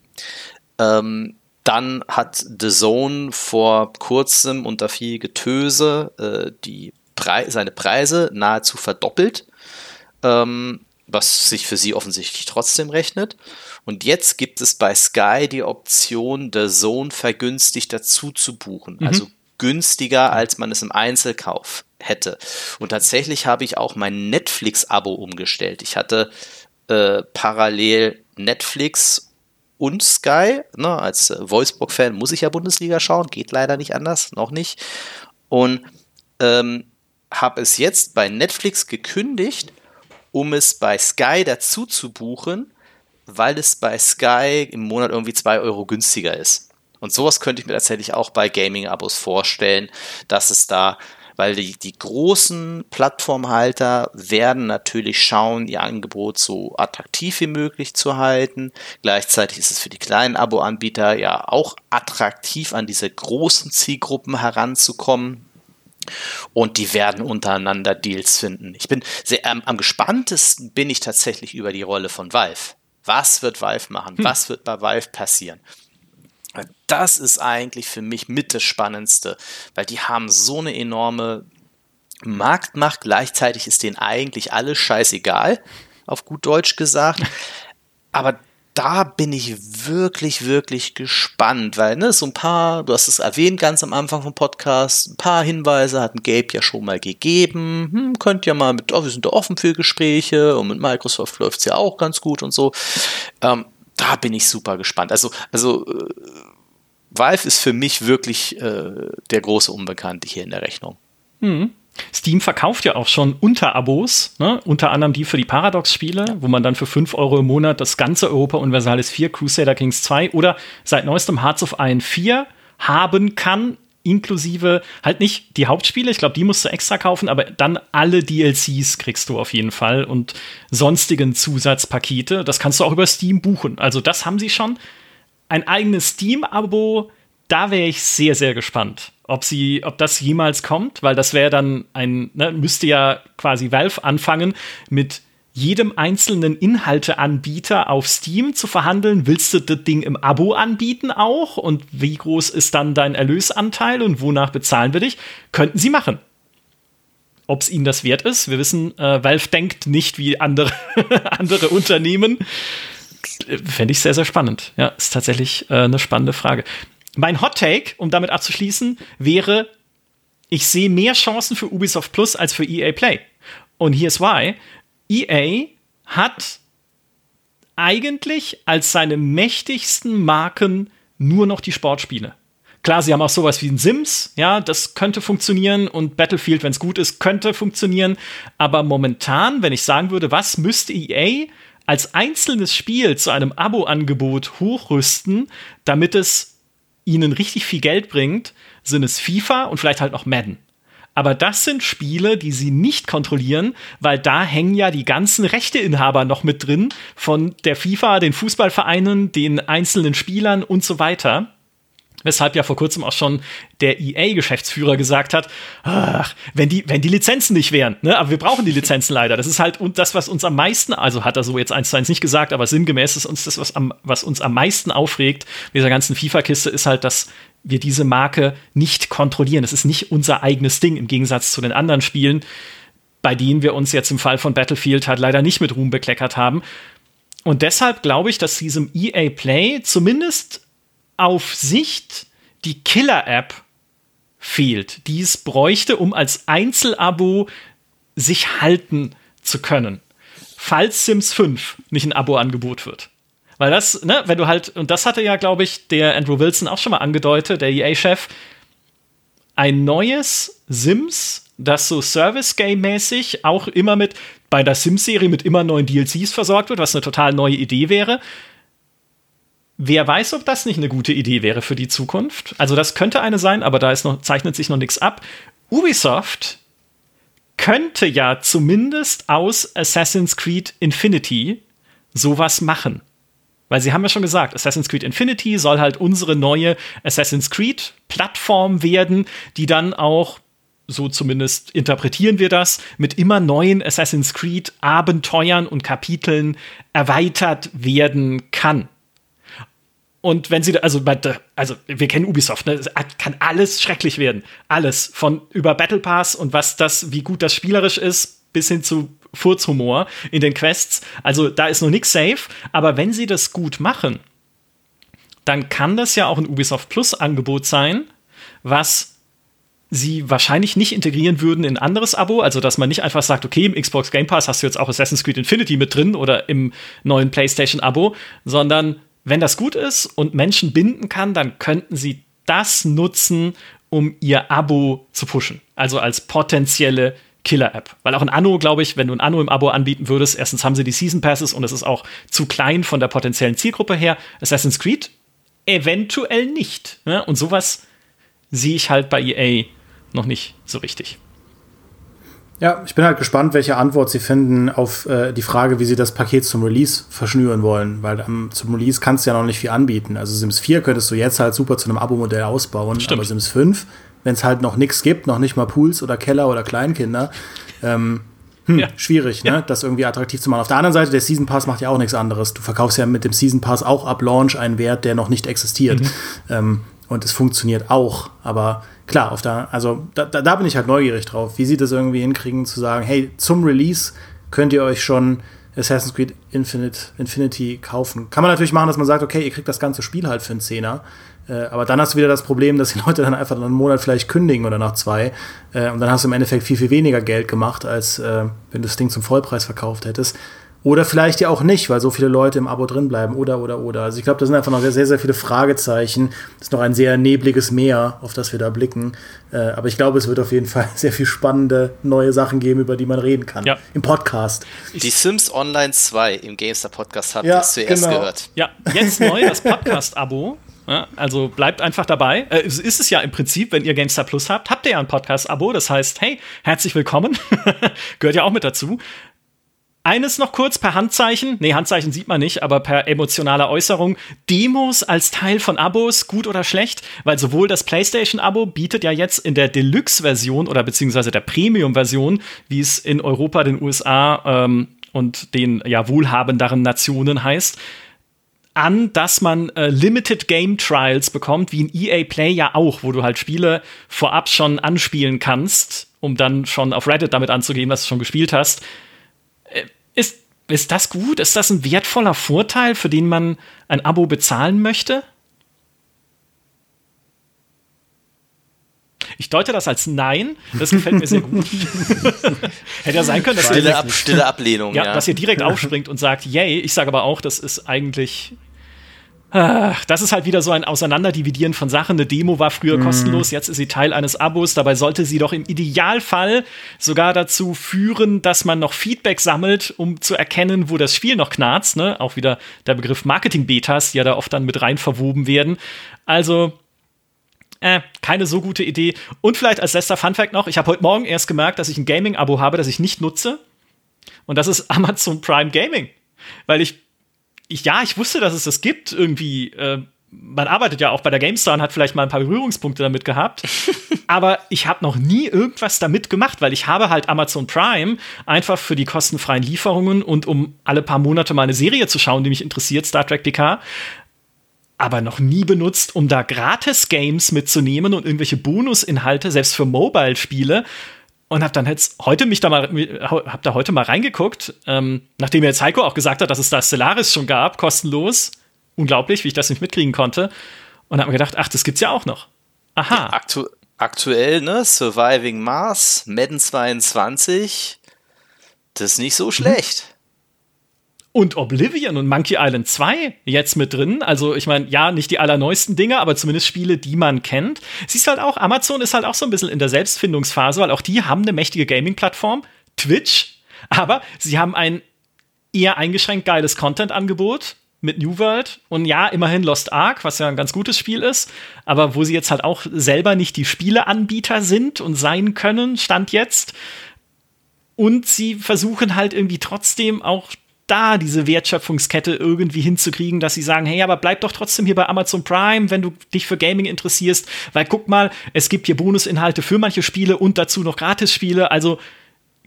Ähm, dann hat The Zone vor kurzem unter viel Getöse äh, die Pre seine Preise nahezu verdoppelt, ähm, was sich für sie offensichtlich trotzdem rechnet. Und jetzt gibt es bei Sky die Option, The Zone vergünstigt dazu zu buchen. Mhm. Also günstiger, als man es im Einzelkauf hätte. Und tatsächlich habe ich auch mein Netflix-Abo umgestellt. Ich hatte äh, parallel Netflix und Sky. Ne, als Wolfsburg-Fan muss ich ja Bundesliga schauen, geht leider nicht anders, noch nicht. Und ähm, habe es jetzt bei Netflix gekündigt, um es bei Sky dazu zu buchen, weil es bei Sky im Monat irgendwie 2 Euro günstiger ist. Und sowas könnte ich mir tatsächlich auch bei Gaming-Abos vorstellen, dass es da weil die, die großen Plattformhalter werden natürlich schauen, ihr Angebot so attraktiv wie möglich zu halten. Gleichzeitig ist es für die kleinen Abo-Anbieter ja auch attraktiv, an diese großen Zielgruppen heranzukommen. Und die werden untereinander Deals finden. Ich bin sehr, ähm, am gespanntesten bin ich tatsächlich über die Rolle von Valve. Was wird Valve machen? Hm. Was wird bei Valve passieren? Das ist eigentlich für mich mit das Spannendste, weil die haben so eine enorme Marktmacht. Gleichzeitig ist denen eigentlich alles scheißegal, auf gut Deutsch gesagt. <laughs> Aber da bin ich wirklich, wirklich gespannt, weil ne, so ein paar, du hast es erwähnt ganz am Anfang vom Podcast, ein paar Hinweise hat ein Gabe ja schon mal gegeben. Hm, könnt ja mal mit, oh, wir sind da offen für Gespräche und mit Microsoft läuft es ja auch ganz gut und so. Ähm, da bin ich super gespannt. Also, also äh, Valve ist für mich wirklich äh, der große Unbekannte hier in der Rechnung. Hm. Steam verkauft ja auch schon Unterabos, ne? unter anderem die für die Paradox-Spiele, ja. wo man dann für 5 Euro im Monat das ganze Europa Universalis 4, Crusader Kings 2 oder seit neuestem Hearts of Iron 4 haben kann, inklusive halt nicht die Hauptspiele, ich glaube, die musst du extra kaufen, aber dann alle DLCs kriegst du auf jeden Fall und sonstigen Zusatzpakete. Das kannst du auch über Steam buchen. Also das haben sie schon. Ein eigenes Steam-Abo, da wäre ich sehr, sehr gespannt ob sie, ob das jemals kommt, weil das wäre dann ein, ne, müsste ja quasi Valve anfangen mit jedem einzelnen Inhalteanbieter auf Steam zu verhandeln. Willst du das Ding im Abo anbieten auch? Und wie groß ist dann dein Erlösanteil und wonach bezahlen wir dich? Könnten sie machen. Ob es ihnen das wert ist, wir wissen, äh, Valve denkt nicht wie andere, <laughs> andere Unternehmen. Fände ich sehr, sehr spannend. Ja, ist tatsächlich äh, eine spannende Frage. Mein Hot Take, um damit abzuschließen, wäre, ich sehe mehr Chancen für Ubisoft Plus als für EA Play. Und here's why. EA hat eigentlich als seine mächtigsten Marken nur noch die Sportspiele. Klar, sie haben auch sowas wie ein Sims, ja, das könnte funktionieren und Battlefield, wenn es gut ist, könnte funktionieren. Aber momentan, wenn ich sagen würde, was müsste EA als einzelnes Spiel zu einem Abo-Angebot hochrüsten, damit es ihnen richtig viel Geld bringt, sind es FIFA und vielleicht halt noch Madden. Aber das sind Spiele, die sie nicht kontrollieren, weil da hängen ja die ganzen Rechteinhaber noch mit drin von der FIFA, den Fußballvereinen, den einzelnen Spielern und so weiter. Weshalb ja vor kurzem auch schon der EA-Geschäftsführer gesagt hat, ach, wenn die, wenn die Lizenzen nicht wären, ne? aber wir brauchen die Lizenzen leider. Das ist halt das, was uns am meisten, also hat er so jetzt eins zu eins nicht gesagt, aber sinngemäß ist uns das, was, am, was uns am meisten aufregt mit dieser ganzen FIFA-Kiste, ist halt, dass wir diese Marke nicht kontrollieren. Das ist nicht unser eigenes Ding, im Gegensatz zu den anderen Spielen, bei denen wir uns jetzt im Fall von Battlefield halt leider nicht mit Ruhm bekleckert haben. Und deshalb glaube ich, dass diesem EA Play zumindest auf Sicht die Killer-App fehlt, die es bräuchte, um als Einzelabo sich halten zu können. Falls Sims 5 nicht ein Abo-Angebot wird. Weil das, ne, wenn du halt, und das hatte ja, glaube ich, der Andrew Wilson auch schon mal angedeutet, der EA-Chef, ein neues Sims, das so Service-Game-mäßig auch immer mit, bei der Sims-Serie mit immer neuen DLCs versorgt wird, was eine total neue Idee wäre. Wer weiß, ob das nicht eine gute Idee wäre für die Zukunft. Also das könnte eine sein, aber da noch, zeichnet sich noch nichts ab. Ubisoft könnte ja zumindest aus Assassin's Creed Infinity sowas machen. Weil sie haben ja schon gesagt, Assassin's Creed Infinity soll halt unsere neue Assassin's Creed Plattform werden, die dann auch so zumindest interpretieren wir das, mit immer neuen Assassin's Creed Abenteuern und Kapiteln erweitert werden kann. Und wenn sie, also, also wir kennen Ubisoft, ne? kann alles schrecklich werden. Alles. Von über Battle Pass und was das, wie gut das spielerisch ist, bis hin zu Furzhumor in den Quests. Also da ist noch nichts safe. Aber wenn sie das gut machen, dann kann das ja auch ein Ubisoft Plus Angebot sein, was sie wahrscheinlich nicht integrieren würden in ein anderes Abo, also dass man nicht einfach sagt, okay, im Xbox Game Pass hast du jetzt auch Assassin's Creed Infinity mit drin oder im neuen PlayStation Abo, sondern wenn das gut ist und Menschen binden kann, dann könnten sie das nutzen, um ihr Abo zu pushen. Also als potenzielle Killer-App. Weil auch ein Anno, glaube ich, wenn du ein Anno im Abo anbieten würdest, erstens haben sie die Season Passes und es ist auch zu klein von der potenziellen Zielgruppe her. Assassin's Creed eventuell nicht. Ne? Und sowas sehe ich halt bei EA noch nicht so richtig. Ja, ich bin halt gespannt, welche Antwort sie finden auf äh, die Frage, wie sie das Paket zum Release verschnüren wollen, weil ähm, zum Release kannst du ja noch nicht viel anbieten. Also Sims 4 könntest du jetzt halt super zu einem Abo-Modell ausbauen, Stimmt. aber Sims 5, wenn es halt noch nichts gibt, noch nicht mal Pools oder Keller oder Kleinkinder, ähm, hm, ja. schwierig, ne? Ja. das irgendwie attraktiv zu machen. Auf der anderen Seite, der Season Pass macht ja auch nichts anderes. Du verkaufst ja mit dem Season Pass auch ab Launch einen Wert, der noch nicht existiert. Mhm. Ähm, und es funktioniert auch, aber klar, auf der, also da, da, bin ich halt neugierig drauf, wie sie das irgendwie hinkriegen, zu sagen, hey, zum Release könnt ihr euch schon Assassin's Creed Infinite, Infinity kaufen. Kann man natürlich machen, dass man sagt, okay, ihr kriegt das ganze Spiel halt für einen Zehner. Äh, aber dann hast du wieder das Problem, dass die Leute dann einfach nach einem Monat vielleicht kündigen oder nach zwei. Äh, und dann hast du im Endeffekt viel, viel weniger Geld gemacht, als äh, wenn du das Ding zum Vollpreis verkauft hättest. Oder vielleicht ja auch nicht, weil so viele Leute im Abo drin bleiben. Oder, oder, oder. Also ich glaube, da sind einfach noch sehr, sehr viele Fragezeichen. Das ist noch ein sehr nebliges Meer, auf das wir da blicken. Aber ich glaube, es wird auf jeden Fall <laughs> sehr viel spannende neue Sachen geben, über die man reden kann. Ja. Im Podcast. Die Sims Online 2 im GameStar Podcast habt Ja, ihr es zuerst genau. gehört. Ja, jetzt neu das Podcast-Abo. Ja, also bleibt einfach dabei. Äh, es ist es ja im Prinzip, wenn ihr GameStar Plus habt, habt ihr ja ein Podcast-Abo. Das heißt, hey, herzlich willkommen. <laughs> Gehört ja auch mit dazu. Eines noch kurz per Handzeichen. Nee, Handzeichen sieht man nicht, aber per emotionaler Äußerung. Demos als Teil von Abos, gut oder schlecht? Weil sowohl das PlayStation-Abo bietet ja jetzt in der Deluxe-Version oder beziehungsweise der Premium-Version, wie es in Europa, den USA ähm, und den ja wohlhabenderen Nationen heißt, an, dass man äh, Limited Game Trials bekommt, wie in EA Play ja auch, wo du halt Spiele vorab schon anspielen kannst, um dann schon auf Reddit damit anzugeben, was du schon gespielt hast. Äh, ist, ist das gut? Ist das ein wertvoller Vorteil, für den man ein Abo bezahlen möchte? Ich deute das als Nein. Das gefällt mir sehr gut. <laughs> Hätte ja sein können, dass ihr Stille, Ab stille Ablehnung, ja, ja. dass ihr direkt aufspringt und sagt, yay. Ich sage aber auch, das ist eigentlich. Das ist halt wieder so ein Auseinanderdividieren von Sachen. Eine Demo war früher kostenlos, jetzt ist sie Teil eines Abos. Dabei sollte sie doch im Idealfall sogar dazu führen, dass man noch Feedback sammelt, um zu erkennen, wo das Spiel noch knarzt. Ne? Auch wieder der Begriff Marketing-Betas, die ja da oft dann mit rein verwoben werden. Also, äh, keine so gute Idee. Und vielleicht als letzter Funfact noch: Ich habe heute Morgen erst gemerkt, dass ich ein Gaming-Abo habe, das ich nicht nutze. Und das ist <laughs> Amazon Prime Gaming. Weil ich, ich ja, ich wusste, dass es das gibt. Irgendwie, äh, man arbeitet ja auch bei der GameStar und hat vielleicht mal ein paar Berührungspunkte damit gehabt. <laughs> Aber ich habe noch nie irgendwas damit gemacht, weil ich habe halt Amazon Prime einfach für die kostenfreien Lieferungen und um alle paar Monate mal eine Serie zu schauen, die mich interessiert, Star Trek DK aber noch nie benutzt, um da Gratis-Games mitzunehmen und irgendwelche Bonusinhalte, selbst für Mobile-Spiele. Und hab dann jetzt heute mich da mal, hab da heute mal reingeguckt, ähm, nachdem jetzt Heiko auch gesagt hat, dass es da Stellaris schon gab, kostenlos. Unglaublich, wie ich das nicht mitkriegen konnte. Und hab mir gedacht, ach, das gibt's ja auch noch. Aha. Aktu aktuell, ne? Surviving Mars, Madden 22. Das ist nicht so schlecht. Und Oblivion und Monkey Island 2 jetzt mit drin. Also, ich meine, ja, nicht die allerneuesten Dinge, aber zumindest Spiele, die man kennt. Siehst halt auch, Amazon ist halt auch so ein bisschen in der Selbstfindungsphase, weil auch die haben eine mächtige Gaming-Plattform, Twitch, aber sie haben ein eher eingeschränkt geiles Content-Angebot mit New World und ja, immerhin Lost Ark, was ja ein ganz gutes Spiel ist, aber wo sie jetzt halt auch selber nicht die Spieleanbieter sind und sein können, stand jetzt. Und sie versuchen halt irgendwie trotzdem auch da diese Wertschöpfungskette irgendwie hinzukriegen, dass sie sagen, hey, aber bleib doch trotzdem hier bei Amazon Prime, wenn du dich für Gaming interessierst, weil guck mal, es gibt hier Bonusinhalte für manche Spiele und dazu noch Gratisspiele, also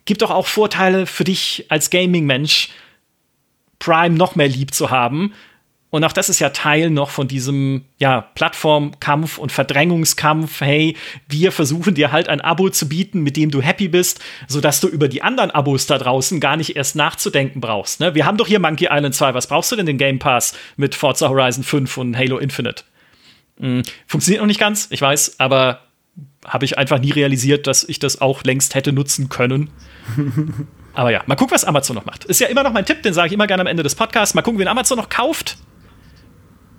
gibt doch auch Vorteile für dich als Gaming-Mensch, Prime noch mehr lieb zu haben. Und auch das ist ja Teil noch von diesem ja, Plattformkampf und Verdrängungskampf. Hey, wir versuchen dir halt ein Abo zu bieten, mit dem du happy bist, sodass du über die anderen Abos da draußen gar nicht erst nachzudenken brauchst. Ne? Wir haben doch hier Monkey Island 2. Was brauchst du denn den Game Pass mit Forza Horizon 5 und Halo Infinite? Hm, funktioniert noch nicht ganz, ich weiß, aber habe ich einfach nie realisiert, dass ich das auch längst hätte nutzen können. <laughs> Aber ja, mal gucken, was Amazon noch macht. Ist ja immer noch mein Tipp, den sage ich immer gerne am Ende des Podcasts. Mal gucken, wen Amazon noch kauft.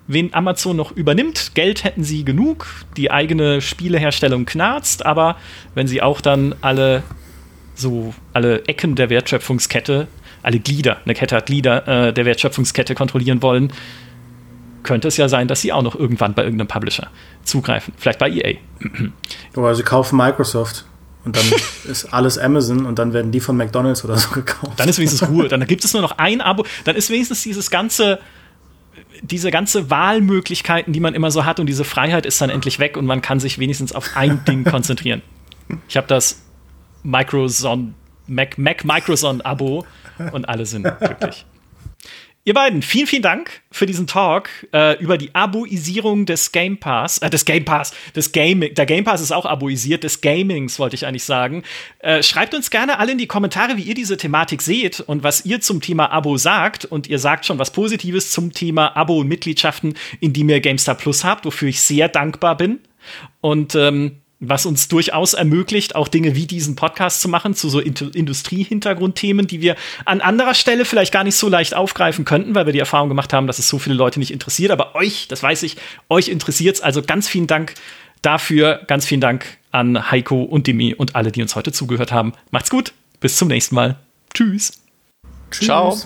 Wen Amazon noch übernimmt. Geld hätten sie genug. Die eigene Spieleherstellung knarzt. Aber wenn sie auch dann alle so alle Ecken der Wertschöpfungskette, alle Glieder, eine Kette hat Glieder äh, der Wertschöpfungskette kontrollieren wollen, könnte es ja sein, dass sie auch noch irgendwann bei irgendeinem Publisher zugreifen. Vielleicht bei EA. <clears throat> Oder sie kaufen Microsoft und dann <laughs> ist alles Amazon und dann werden die von McDonalds oder so gekauft. Dann ist wenigstens Ruhe. Dann gibt es nur noch ein Abo. Dann ist wenigstens dieses ganze, diese ganze Wahlmöglichkeiten, die man immer so hat und diese Freiheit ist dann endlich weg und man kann sich wenigstens auf ein <laughs> Ding konzentrieren. Ich habe das Microson, Mac, Mac Microson Abo und alle sind glücklich. Ihr beiden, vielen, vielen Dank für diesen Talk äh, über die Aboisierung des Game Pass, äh, des Game Pass, des Gaming. Der Game Pass ist auch aboisiert, des Gamings, wollte ich eigentlich sagen. Äh, schreibt uns gerne alle in die Kommentare, wie ihr diese Thematik seht und was ihr zum Thema Abo sagt. Und ihr sagt schon was Positives zum Thema Abo und Mitgliedschaften, in die ihr GameStar Plus habt, wofür ich sehr dankbar bin. Und ähm, was uns durchaus ermöglicht, auch Dinge wie diesen Podcast zu machen, zu so Industriehintergrundthemen, die wir an anderer Stelle vielleicht gar nicht so leicht aufgreifen könnten, weil wir die Erfahrung gemacht haben, dass es so viele Leute nicht interessiert. Aber euch, das weiß ich, euch interessiert es. Also ganz vielen Dank dafür. Ganz vielen Dank an Heiko und Demi und alle, die uns heute zugehört haben. Macht's gut. Bis zum nächsten Mal. Tschüss. Tschüss. Ciao.